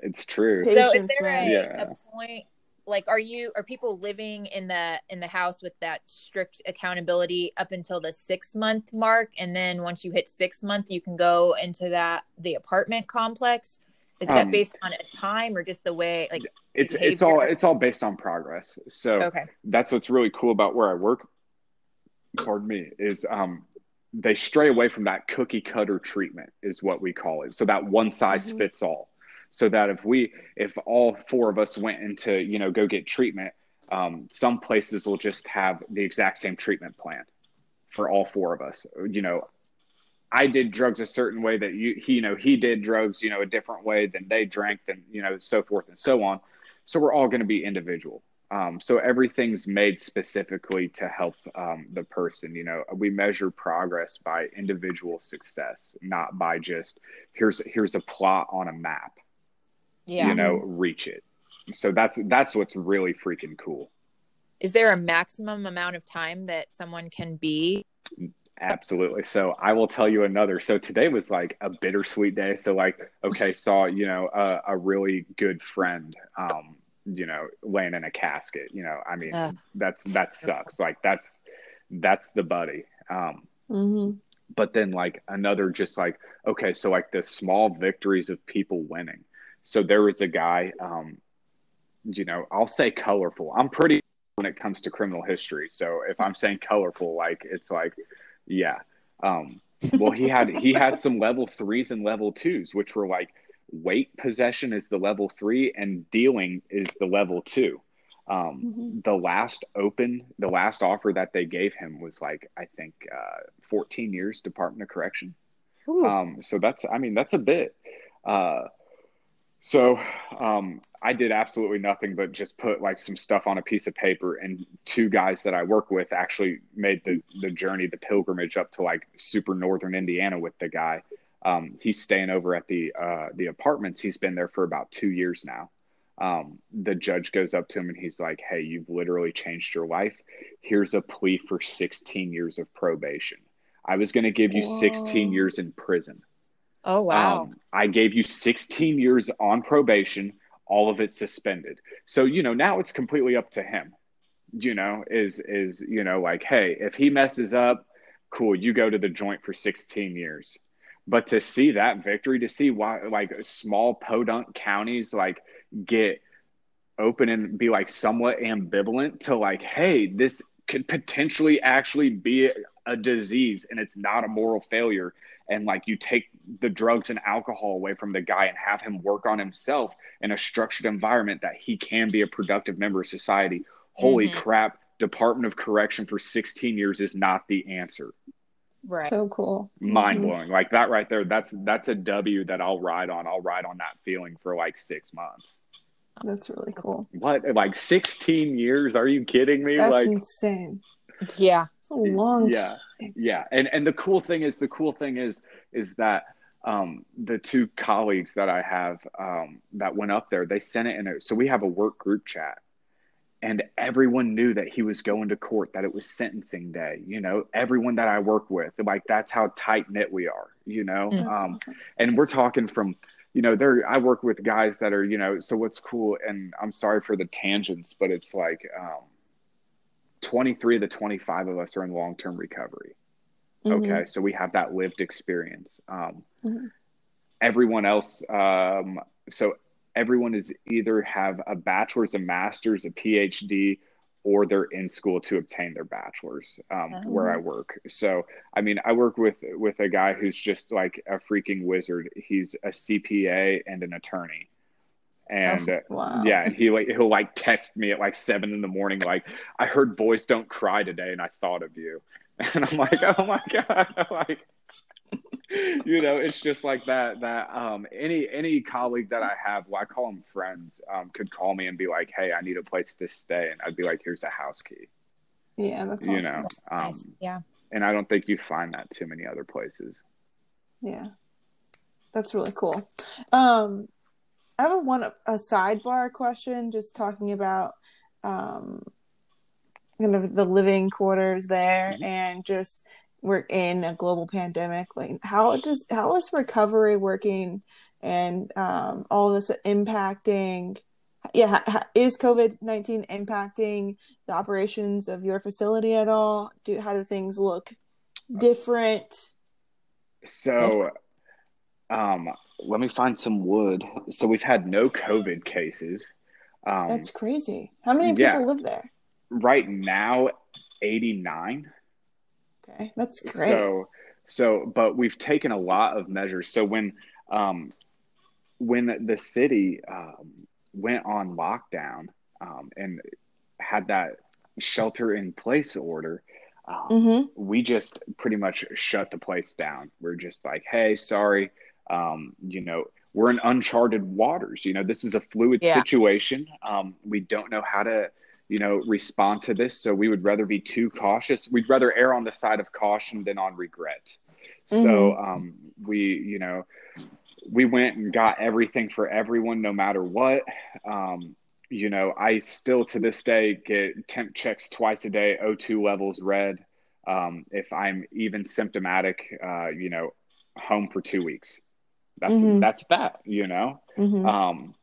it's true. Hey, so is there a, Yeah. a point like are you are people living in the in the house with that strict accountability up until the six month mark and then once you hit six month you can go into that the apartment complex is that Um, based on a time or just the way like It's it's all it's all based on progress. So okay that's what's really cool about where I work. Pardon me. Is um they stray away from that cookie cutter treatment is what we call it. So that one size Mhm. fits all. So that if we if all four of us went into you know go get treatment, um, some places will just have the exact same treatment plan for all four of us. You know, I did drugs a certain way that you he you know he did drugs you know a different way than they drank than you know so forth and so on. So we're all going to be individual. Um, so everything's made specifically to help um, the person. You know, we measure progress by individual success, not by just here's here's a plot on a map. Yeah You know, reach it. So that's that's what's really freaking cool. is there a maximum amount of time that someone can be Absolutely. So I will tell you another. So today was like a bittersweet day. So like, okay, saw you know a, a really good friend, um, you know, laying in a casket. You know, I mean, Ugh. that's that sucks. Like that's that's the buddy. Um, hmm but then like another just like okay so like the small victories of people winning so there was a guy um you know i'll say colorful i'm pretty when it comes to criminal history so if i'm saying colorful like it's like yeah um well he had he had some level threes and level twos which were like weight possession is the level three and dealing is the level two um, Mhm. the last open, the last offer that they gave him was like, I think, uh, 14 years Department of Correction. Um, so that's, I mean, that's a bit. Uh, so um, I did absolutely nothing but just put like some stuff on a piece of paper, and two guys that I work with actually made the the journey, the pilgrimage up to like super northern Indiana with the guy. Um, he's staying over at the uh, the apartments. He's been there for about two years now. Um, the judge goes up to him and he's like, "Hey, you've literally changed your life. Here's a plea for 16 years of probation. I was going to give you 16 years in prison." Oh wow. Um, I gave you 16 years on probation, all of it suspended. So, you know, now it's completely up to him. You know, is is, you know, like, hey, if he messes up, cool, you go to the joint for 16 years. But to see that victory, to see why like small podunk counties like get open and be like somewhat ambivalent to like, hey, this could potentially actually be a disease and it's not a moral failure and like you take the drugs and alcohol away from the guy and have him work on himself in a structured environment that he can be a productive member of society holy Mhm. crap department of correction for 16 years is not the answer right. So cool. mind Mhm. blowing like that right there that's that's a w that i'll ride on i'll ride on that feeling for like six months That's really cool. what like 16 years are you kidding me That's like insane. yeah. It's a long yeah time. Yeah and and the cool thing is the cool thing is is that um the two colleagues that i have um that went up there they sent it in a so we have a work group chat and everyone knew that he was going to court that it was sentencing day you know everyone that i work with like that's how tight knit we are you know Mm. Um awesome. and we're talking from you know there i work with guys that are you know so what's cool and i'm sorry for the tangents but it's like um 23 of the 25 of us are in long-term recovery Mhm. okay so we have that lived experience um, Mhm. everyone else um, so everyone is either have a bachelor's a master's a phd or they're in school to obtain their bachelor's um, Oh. where i work so i mean i work with with a guy who's just like a freaking wizard he's a cpa and an attorney and uh, Wow. yeah, and he like he'll like text me at like seven in the morning, like I heard boys don't cry today, and I thought of you, <laughs> and I'm like, oh my <laughs> god, <laughs> like you know, it's just like that. That um, any any colleague that I have, well, I call them friends, um, could call me and be like, hey, I need a place to stay, and I'd be like, here's a house key, Yeah, that's you awesome. know, um, Nice. Yeah. and I don't think you find that too many other places. Yeah. That's really cool. Um I have a one a sidebar question just talking about um kind of the living quarters there Mhm. and just we're in a global pandemic. Like how does how is recovery working and um all this impacting yeah is covid-19 impacting the operations of your facility at all? Do how do things look different? So, um, let me find some wood. So we've had no COVID cases. Um, That's crazy. How many yeah. people live there? right now 89 Okay, that's great. so so but we've taken a lot of measures so when um when the city um, went on lockdown um, and had that shelter in place order um, hmm we just pretty much shut the place down we're just like hey sorry um, you know we're in uncharted waters. You know this is a fluid Yeah. situation. Um, we don't know how to you know respond to this. So we would rather be too cautious. We'd rather err on the side of caution than on regret. So um, we you know we went and got everything for everyone no matter what. Um, you know i still to this day get temp checks twice a day o2 levels red Um, if I'm even symptomatic, uh, you know, home for two weeks. That's Mhm. that's that. You know. Mhm. Um,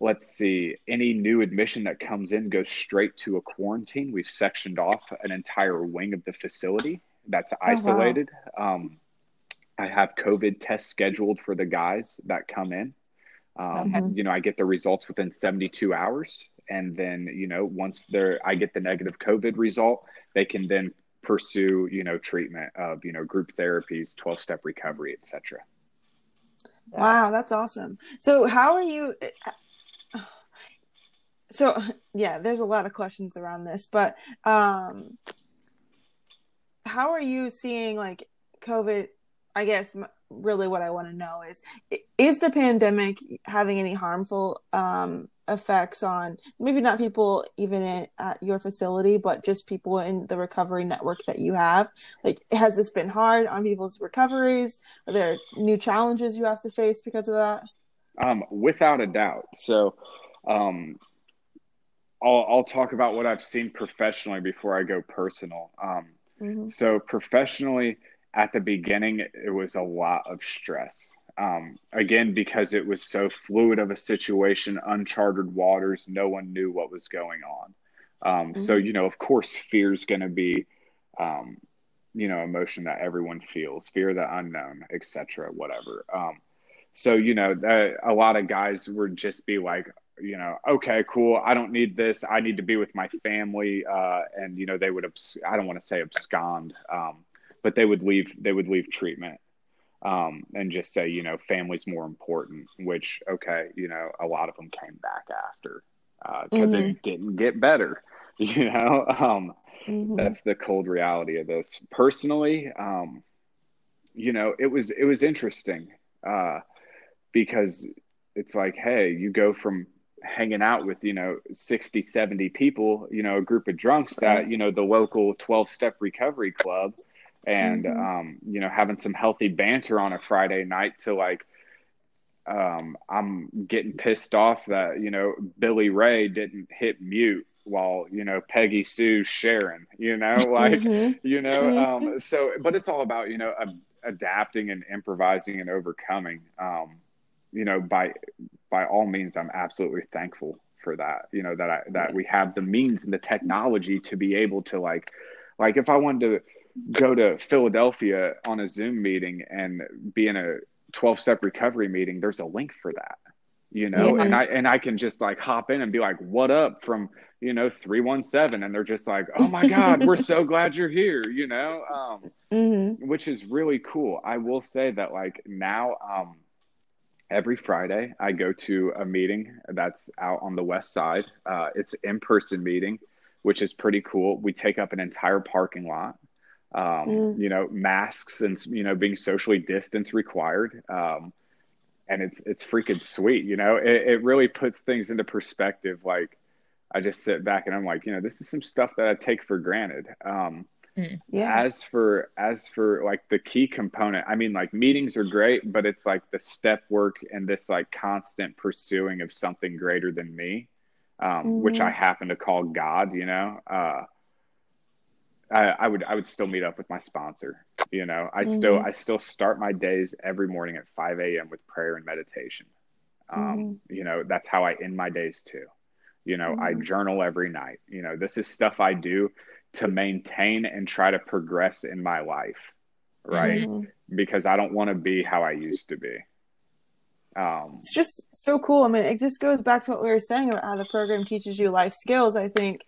let's see. Any new admission that comes in goes straight to a quarantine. We've sectioned off an entire wing of the facility that's wow. isolated. Um, I have COVID tests scheduled for the guys that come in. Um, Okay. You know, I get the results within 72 hours, and then you know, once they're, I get the negative COVID result, they can then pursue you know treatment of you know group therapies, 12 step recovery, etc. Wow, that's awesome. So, how are you? <sighs> So, yeah, there's a lot of questions around this, but um, how are you seeing like COVID? I guess really what I want to know is is the pandemic having any harmful um, effects on maybe not people even in, at your facility, but just people in the recovery network that you have? Like, has this been hard on people's recoveries? Are there new challenges you have to face because of that? Um, without a doubt. So, um, I'll, I'll talk about what I've seen professionally before I go personal. Um, Mm-hmm. so professionally, at the beginning, it was a lot of stress. Um, again, because it was so fluid of a situation, uncharted waters, no one knew what was going on. Um, So, you know, of course, fear is going to be, um, you know, emotion that everyone feels, fear of the unknown, etc., whatever. Um, so, you know, that, a lot of guys would just be like, you know, okay, cool. I don't need this. I need to be with my family. Uh, and you know, they would, abs- I don't want to say abscond, um, but they would leave. They would leave treatment, um, and just say, you know, family's more important. Which, okay, you know, a lot of them came back after because it didn't get better. <laughs> You know, um, Mhm. that's the cold reality of this. Personally, um, you know, it was it was interesting uh, because it's like, hey, you go from hanging out with you know 60 70 people you know a group of drunks at you know the local 12 step recovery club and Mhm. um you know having some healthy banter on a friday night to like um i'm getting pissed off that you know billy ray didn't hit mute while you know peggy sue sharon you know <laughs> like Mhm. you know um so but it's all about you know a, adapting and improvising and overcoming um you know by by all means i'm absolutely thankful for that you know that i that we have the means and the technology to be able to like like if i wanted to go to philadelphia on a zoom meeting and be in a 12 step recovery meeting there's a link for that you know Yeah. and i and i can just like hop in and be like what up from you know 317 and they're just like oh my god we're so <laughs> glad you're here you know um Mhm. which is really cool. I will say that like now, um, every Friday I go to a meeting that's out on the west side. Uh, it's in person meeting, which is pretty cool. We take up an entire parking lot. Um, Mm. You know, masks and you know being socially distanced required. Um, and it's it's freaking sweet. You know, it, it really puts things into perspective. Like I just sit back and I'm like, you know, this is some stuff that I take for granted. Um, Yeah. as for as for like the key component i mean like meetings are great but it's like the step work and this like constant pursuing of something greater than me um, which i happen to call god you know uh, I, I would i would still meet up with my sponsor you know? I still i still start my days every morning at 5 a.m with prayer and meditation. Um, you know that's how i end my days too. You know i journal every night. You know this is stuff i do to maintain and try to progress in my life right? Mhm. because i don't want to be how i used to be. Um It's just so cool. I mean, it just goes back to what we were saying about how the program teaches you life skills. I think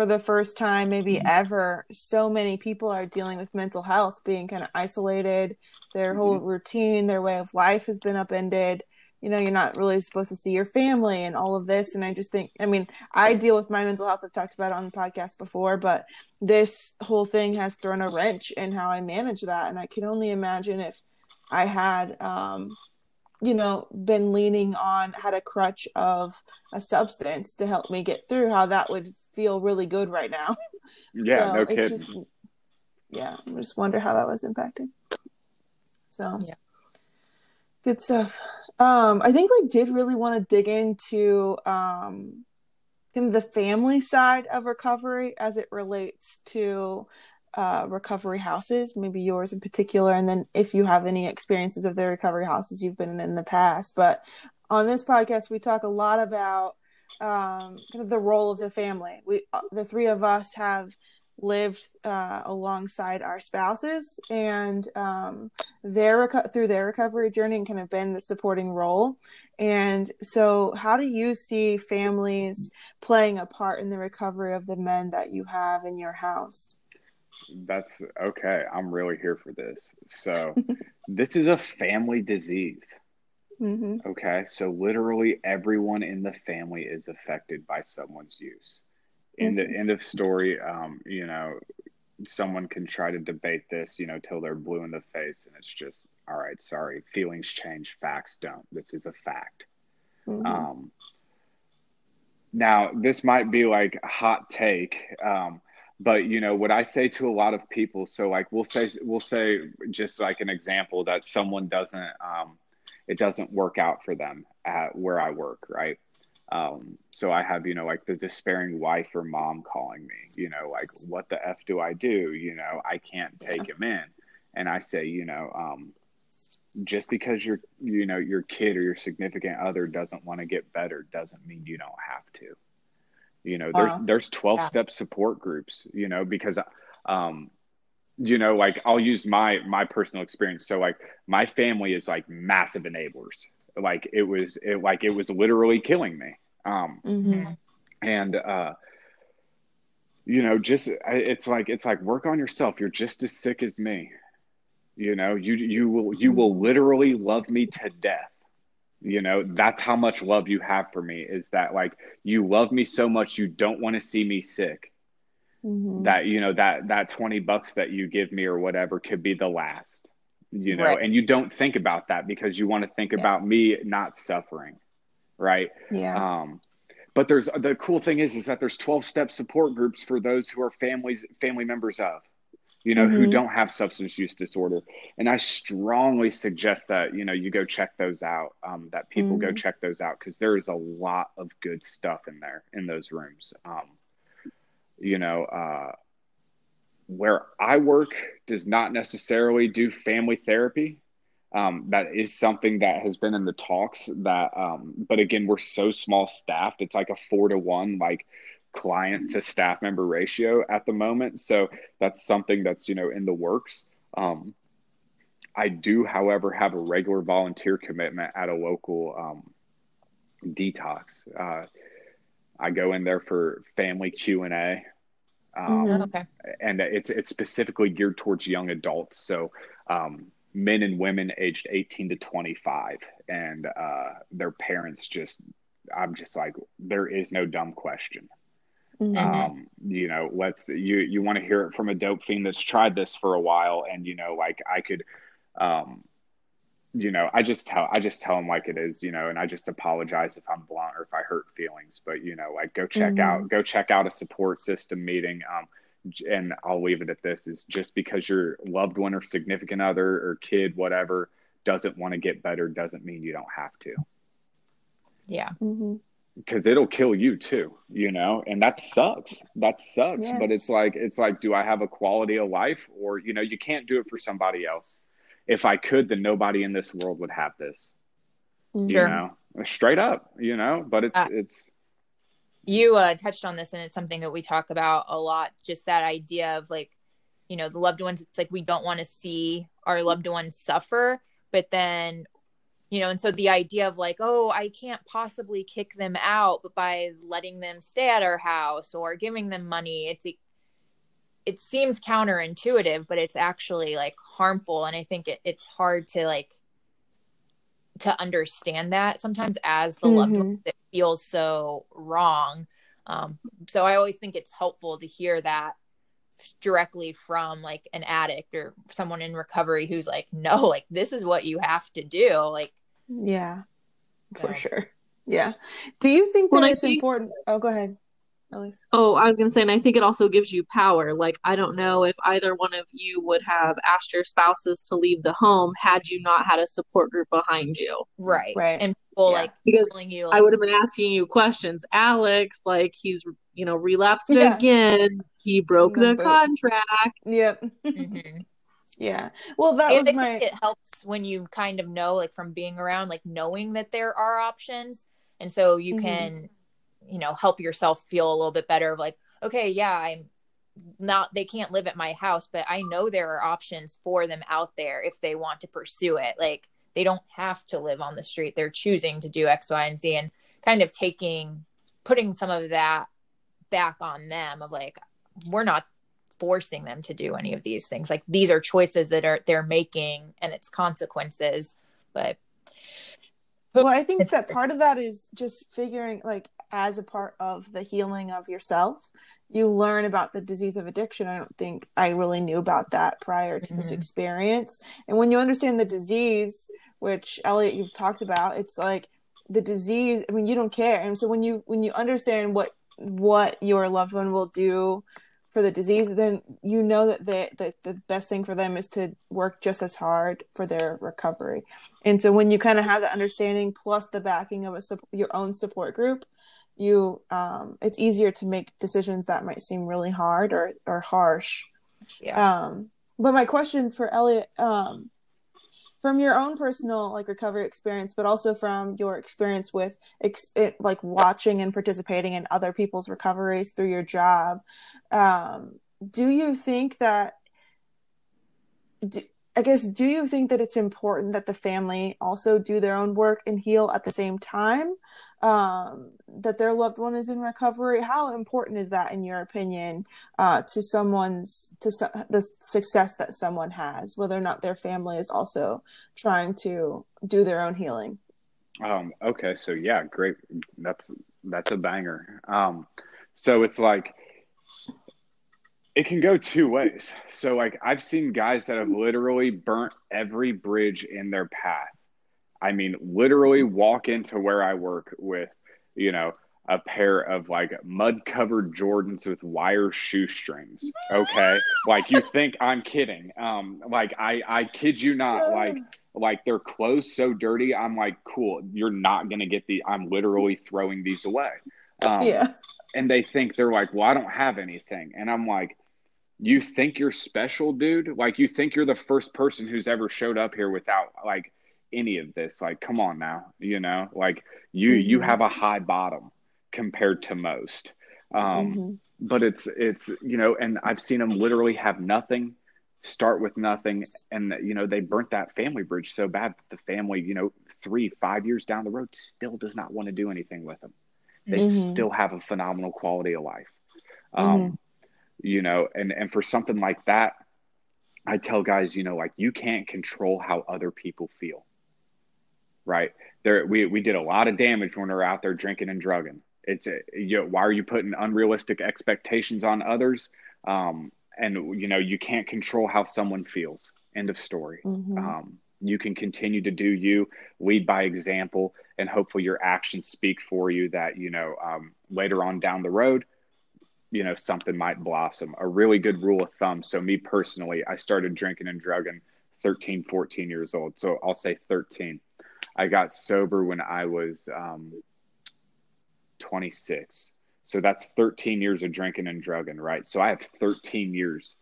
for the first time, maybe ever, so many people are dealing with mental health, being kind of isolated. Their whole routine, their way of life has been upended. You know, you're not really supposed to see your family and all of this. And I just think, I mean, I deal with my mental health. I've talked about it on the podcast before, but this whole thing has thrown a wrench in how I manage that. And I can only imagine if I had, um, you know, been leaning on had a crutch of a substance to help me get through, how that would feel really good right now. <laughs> yeah So no it's kidding just yeah, I just wonder how that was impacting. So Yeah. good stuff. Um, I think we did really want to dig into um kind of the family side of recovery as it relates to uh, recovery houses, maybe yours in particular, and then if you have any experiences of the recovery houses you've been in in the past. But on this podcast, we talk a lot about um, kind of the role of the family. We, uh, the three of us, have lived uh, alongside our spouses and um, their reco- through their recovery journey and kind of been the supporting role. And so, how do you see families playing a part in the recovery of the men that you have in your house? That's okay. I'm really here for this. So, <laughs> this is a family disease. Mm-hmm. Okay. So, literally, everyone in the family is affected by someone's use. In the end of story, um, you know, someone can try to debate this, you know, till they're blue in the face. And it's just, all right, sorry. Feelings change, facts don't. This is a fact. Mm-hmm. Um, now, this might be like a hot take. Um, but you know what i say to a lot of people so like we'll say we'll say just like an example that someone doesn't um, it doesn't work out for them at where i work right? Um, so i have you know like the despairing wife or mom calling me you know like what the f do i do? You know i can't take him in. And i say you know um, just because your you know your kid or your significant other doesn't want to get better doesn't mean you don't have to you know there's uh, there's 12 yeah. step support groups you know because um you know like i'll use my my personal experience. So like my family is like massive enablers. Like it was it like it was literally killing me. Um mm-hmm. and uh you know just it's like it's like work on yourself. You're just as sick as me. You know you you will you will literally love me to death you know that's how much love you have for me is that like you love me so much you don't want to see me sick mm-hmm. that you know that that 20 bucks that you give me or whatever could be the last you know right. and you don't think about that because you want to think yeah. about me not suffering right yeah um but there's the cool thing is is that there's 12 step support groups for those who are families family members of you know, mm-hmm. who don't have substance use disorder. And I strongly suggest that, you know, you go check those out, um, that people mm-hmm. go check those out because there is a lot of good stuff in there in those rooms. Um, you know, uh, where I work does not necessarily do family therapy. Um, that is something that has been in the talks that, um, but again, we're so small staffed. It's like a four to one, like client to staff member ratio at the moment. So that's something that's, you know, in the works. Um, I do, however, have a regular volunteer commitment at a local um, detox. Uh, I go in there for family Q and A, um, mm-hmm. okay. and it's it's specifically geared towards young adults. So um, men and women aged eighteen to twenty five, and uh, their parents. Just I'm just like there is no dumb question. Mm-hmm. Um, you know, let's you you want to hear it from a dope fiend that's tried this for a while, and you know, like I could, um, you know, I just tell I just tell them like it is, you know, and I just apologize if I'm blunt or if I hurt feelings, but you know, like go check mm-hmm. out go check out a support system meeting. Um, and I'll leave it at this: is just because your loved one or significant other or kid, whatever, doesn't want to get better, doesn't mean you don't have to. Yeah. Mm-hmm because it'll kill you too you know? And that sucks. That sucks. Yes. but it's like it's like do i have a quality of life? Or you know you can't do it for somebody else. If i could then nobody in this world would have this. Sure. you know? Straight up you know? But it's uh, it's you uh, touched on this and it's something that we talk about a lot. Just that idea of like you know the loved ones it's like we don't want to see our loved ones suffer but then you know and so the idea of like oh i can't possibly kick them out but by letting them stay at our house or giving them money it's it seems counterintuitive but it's actually like harmful and i think it, it's hard to like to understand that sometimes as the mm-hmm. loved one it feels so wrong um, so i always think it's helpful to hear that directly from like an addict or someone in recovery who's like no like this is what you have to do like yeah, for sure. Yeah. Do you think that well, it's think, important? Oh, go ahead. Elise. Oh, I was gonna say, and I think it also gives you power. Like, I don't know if either one of you would have asked your spouses to leave the home had you not had a support group behind you. Right. Right. And people Yeah. like Because telling you I would have been asking you questions. Alex, like he's you know relapsed Yeah. again. He broke The the contract. Yep. mhm. <laughs> yeah. Well, that and was my. it helps when you kind of know like from being around like knowing that there are options and so you Mhm. can you know help yourself feel a little bit better of like okay yeah i'm not they can't live at my house but i know there are options for them out there if they want to pursue it like they don't have to live on the street they're choosing to do x y and z and kind of taking putting some of that back on them of like we're not forcing them to do any of these things like these are choices that are they're making and it's consequences but Well, I think that part of that is just figuring, like, as a part of the healing of yourself, you learn about the disease of addiction. I don't think I really knew about that prior to this Mhm. experience. And when you understand the disease, which Elliot, you've talked about, it's like the disease. I mean, you don't care. And so when you when you understand what what your loved one will do for the disease, then you know that they, that the best thing for them is to work just as hard for their recovery. And so when you kind of have that understanding plus the backing of a your own support group, you um, it's easier to make decisions that might seem really hard or or harsh. yeah Um, but my question for Elliot, um, from your own personal like recovery experience, but also from your experience with ex- it, like watching and participating in other people's recoveries through your job, um, do you think that? Do, I guess, do you think that it's important that the family also do their own work and heal at the same time? Um, that their loved one is in recovery. How important is that, in your opinion, uh, to someone's to su- the success that someone has, whether or not their family is also trying to do their own healing? Um, okay, so yeah, great. That's that's a banger. Um, so it's like it can go two ways. So like I've seen guys that have literally burnt every bridge in their path. I mean, literally walk into where I work with, you know, a pair of like mud covered Jordans with wire shoestrings. Okay. like you think I'm kidding. Um, like I, I kid you not, like like their clothes so dirty, I'm like, cool, you're not gonna get the I'm literally throwing these away. Um yeah. And they think they're like, well, I don't have anything. And I'm like, you think you're special, dude? Like, you think you're the first person who's ever showed up here without like any of this? Like, come on now, you know, like you you Mhm. have a high bottom compared to most. Um, Mhm. but it's it's you know, and I've seen them literally have nothing, start with nothing, and you know they burnt that family bridge so bad that the family, you know, three five years down the road still does not want to do anything with them they Mhm. still have a phenomenal quality of life. Um, Mhm. You know, and and for something like that, I tell guys, you know, like you can't control how other people feel. Right there, we we did a lot of damage when we're out there drinking and drugging. It's a, you know, why are you putting unrealistic expectations on others? Um, and you know, you can't control how someone feels. End of story. Mhm. Um, you can continue to do you, lead by example, and hopefully your actions speak for you that, you know, um, later on down the road, you know, something might blossom. A really good rule of thumb. So, me personally, I started drinking and drugging 13, 14 years old. So, I'll say 13. I got sober when I was um, 26. So, that's 13 years of drinking and drugging, right? So, I have 13 years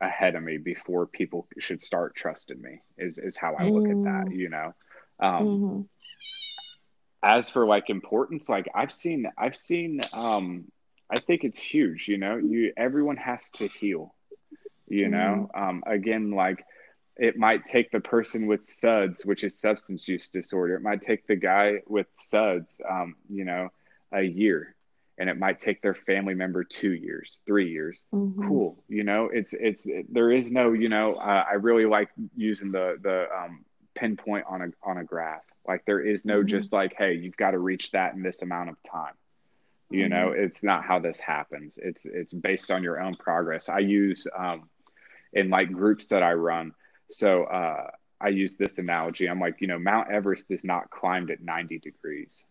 ahead of me before people should start trusting me is is how I look at that, you know. Um Mhm. As for like importance, like I've seen I've seen um I think it's huge, you know. You everyone has to heal. You know. Um again like it might take the person with SUDS, which is substance use disorder. It might take the guy with SUDS um, you know, a year. And it might take their family member two years, three years Mhm. cool you know it's it's there is no you know uh, i really like using the the um, pinpoint on a on a graph. Like there is no Mhm. just like hey you've got to reach that in this amount of time. You know it's not how this happens. It's it's based on your own progress. I use um in like groups that i run so uh i use this analogy. I'm like you know mount everest is not climbed at 90 degrees.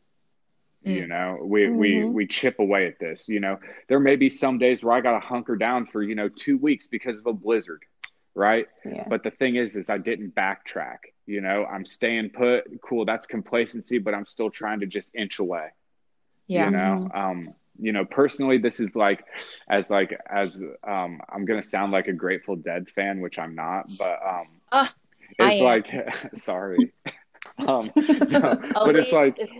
You Mm. know we we Mhm. we chip away at this you know. There may be some days where i got to hunker down for you know two weeks because of a blizzard right? Yeah. but the thing is is i didn't backtrack You know, I'm staying put. Cool, that's complacency, but I'm still trying to just inch away. Yeah. You know, um, you know, personally, this is like, as like as um, I'm gonna sound like a Grateful Dead fan, which I'm not, but um, Uh, it's like, <laughs> sorry, <laughs> um, no, but it's like it's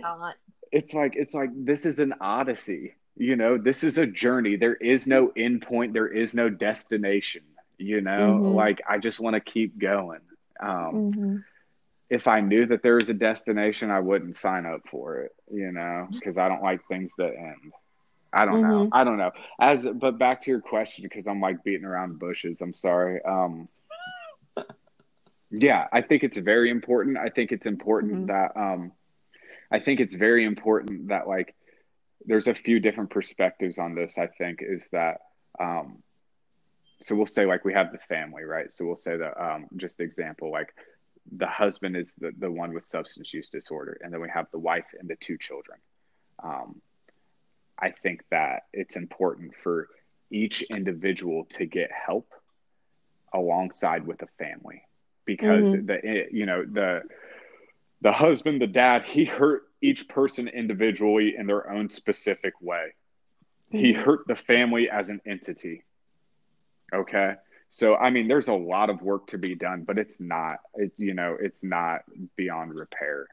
it's like it's like this is an odyssey you know? This is a journey. There is no end point. There is no destination you know Mhm. like i just want to keep going um Mhm. if i knew that there was a destination i wouldn't sign up for it you know because i don't like things that end i don't know Mhm. i don't know as but back to your question because i'm like beating around bushes i'm sorry um yeah i think it's very important i think it's important Mhm. that um i think it's very important that like there's a few different perspectives on this i think is that um so we'll say like we have the family right? So we'll say that um just example like the husband is the, the one with substance use disorder and then we have the wife and the two children. Um i think that it's important for each individual to get help alongside with a family because the you know the the husband the dad he hurt each person individually in their own specific way. He Mhm. hurt the family as an entity okay. So i mean there's a lot of work to be done but it's not it, you know it's not beyond repair.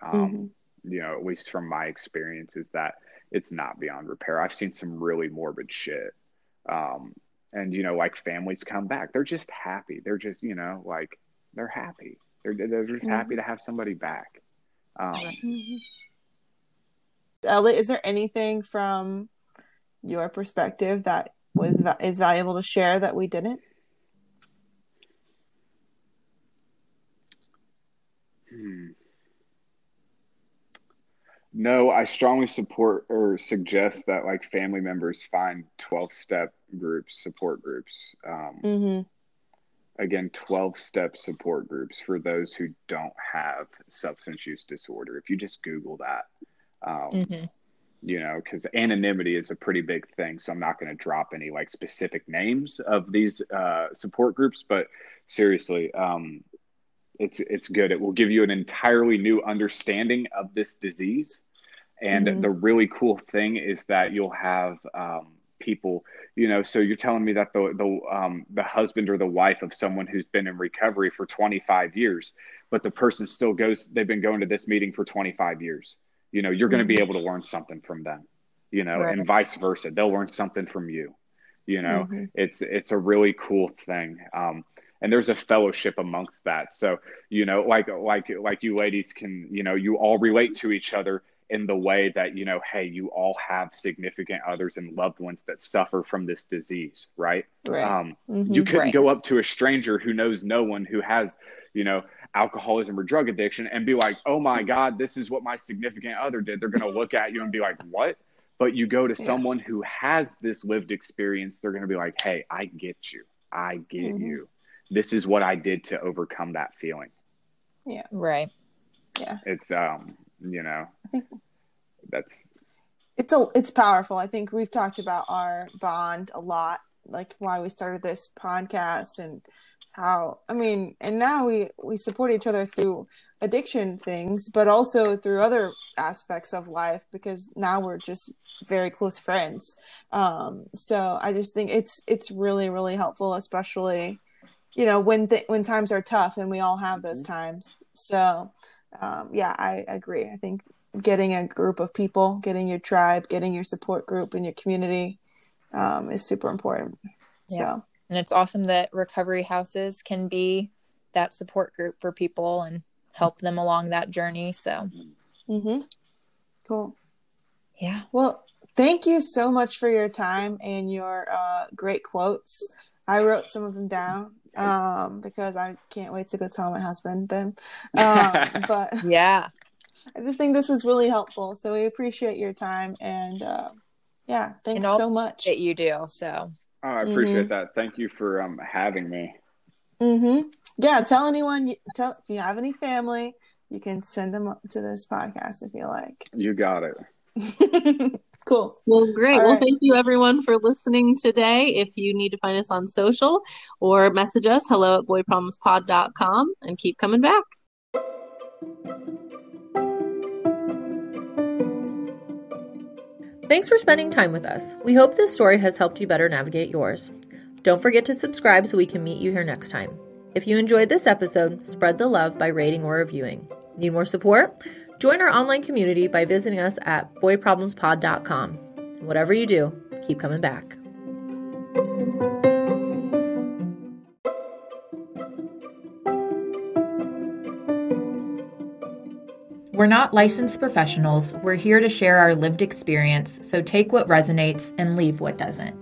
Um you know at least from my experience is that it's not beyond repair. I've seen some really morbid shit. Um and you know like families come back. They're just happy. They're just you know like they're happy. They're, they're just Mhm. happy to have somebody back. Um Mhm. Elliot, is there anything from your perspective that was is valuable to share that we didn't? Hmm. No, I strongly support or suggest that like family members find 12 step groups, support groups. Um, Mm-hmm. again, 12 step support groups for those who don't have substance use disorder. If you just Google that, um, Mhm. You know, because anonymity is a pretty big thing. So I'm not going to drop any like specific names of these uh, support groups, but seriously, um, it's it's good. It will give you an entirely new understanding of this disease. And Mhm. the really cool thing is that you'll have um, people, you know. So you're telling me that the the um, the husband or the wife of someone who's been in recovery for 25 years, but the person still goes. They've been going to this meeting for 25 years. You know, you're going to be able to learn something from them. You know, Right. and vice versa. They'll learn something from you. You know, Mhm. it's it's a really cool thing. Um, and there's a fellowship amongst that. So you know, like like like you ladies can, you know, you all relate to each other in the way that you know, hey, you all have significant others and loved ones that suffer from this disease, right? Right. Um, Mhm. you couldn't Right. go up to a stranger who knows no one who has, you know, alcoholism or drug addiction and be like, "Oh my God, this is what my significant other did." They're going to look at you and be like, "What?" But you go to Yeah. someone who has this lived experience, they're going to be like, "Hey, I get you. I get Mhm. you. This is what I did to overcome that feeling." Yeah. Right. Yeah. It's um, you know, I think that's it's a it's powerful. I think we've talked about our bond a lot, like why we started this podcast and how I mean, and now we we support each other through addiction things, but also through other aspects of life because now we're just very close friends. Um, so I just think it's it's really really helpful, especially you know when th- when times are tough, and we all have those times. So um, yeah, I agree. I think getting a group of people, getting your tribe, getting your support group in your community um, is super important. Yeah. So And it's awesome that recovery houses can be that support group for people and help them along that journey. So, hmm cool. yeah. Well, thank you so much for your time and your uh, great quotes. I wrote some of them down um, because I can't wait to go tell my husband them. Um, <laughs> but <laughs> Yeah. I just think this was really helpful. So we appreciate your time and uh, yeah, thanks And all so much. That you do. So, I appreciate Mhm. that. Thank you for um having me. hmm Yeah, tell anyone. you- Tell if you have any family, you can send them to this podcast if you like. You got it. <laughs> cool. Well, great. All well, right. thank you everyone for listening today. If you need to find us on social or message us, hello at boyproblemspod.com and keep coming back. Thanks for spending time with us. We hope this story has helped you better navigate yours. Don't forget to subscribe so we can meet you here next time. If you enjoyed this episode, spread the love by rating or reviewing. Need more support? Join our online community by visiting us at boyproblemspod.com. Whatever you do, keep coming back. We're not licensed professionals. We're here to share our lived experience, so take what resonates and leave what doesn't.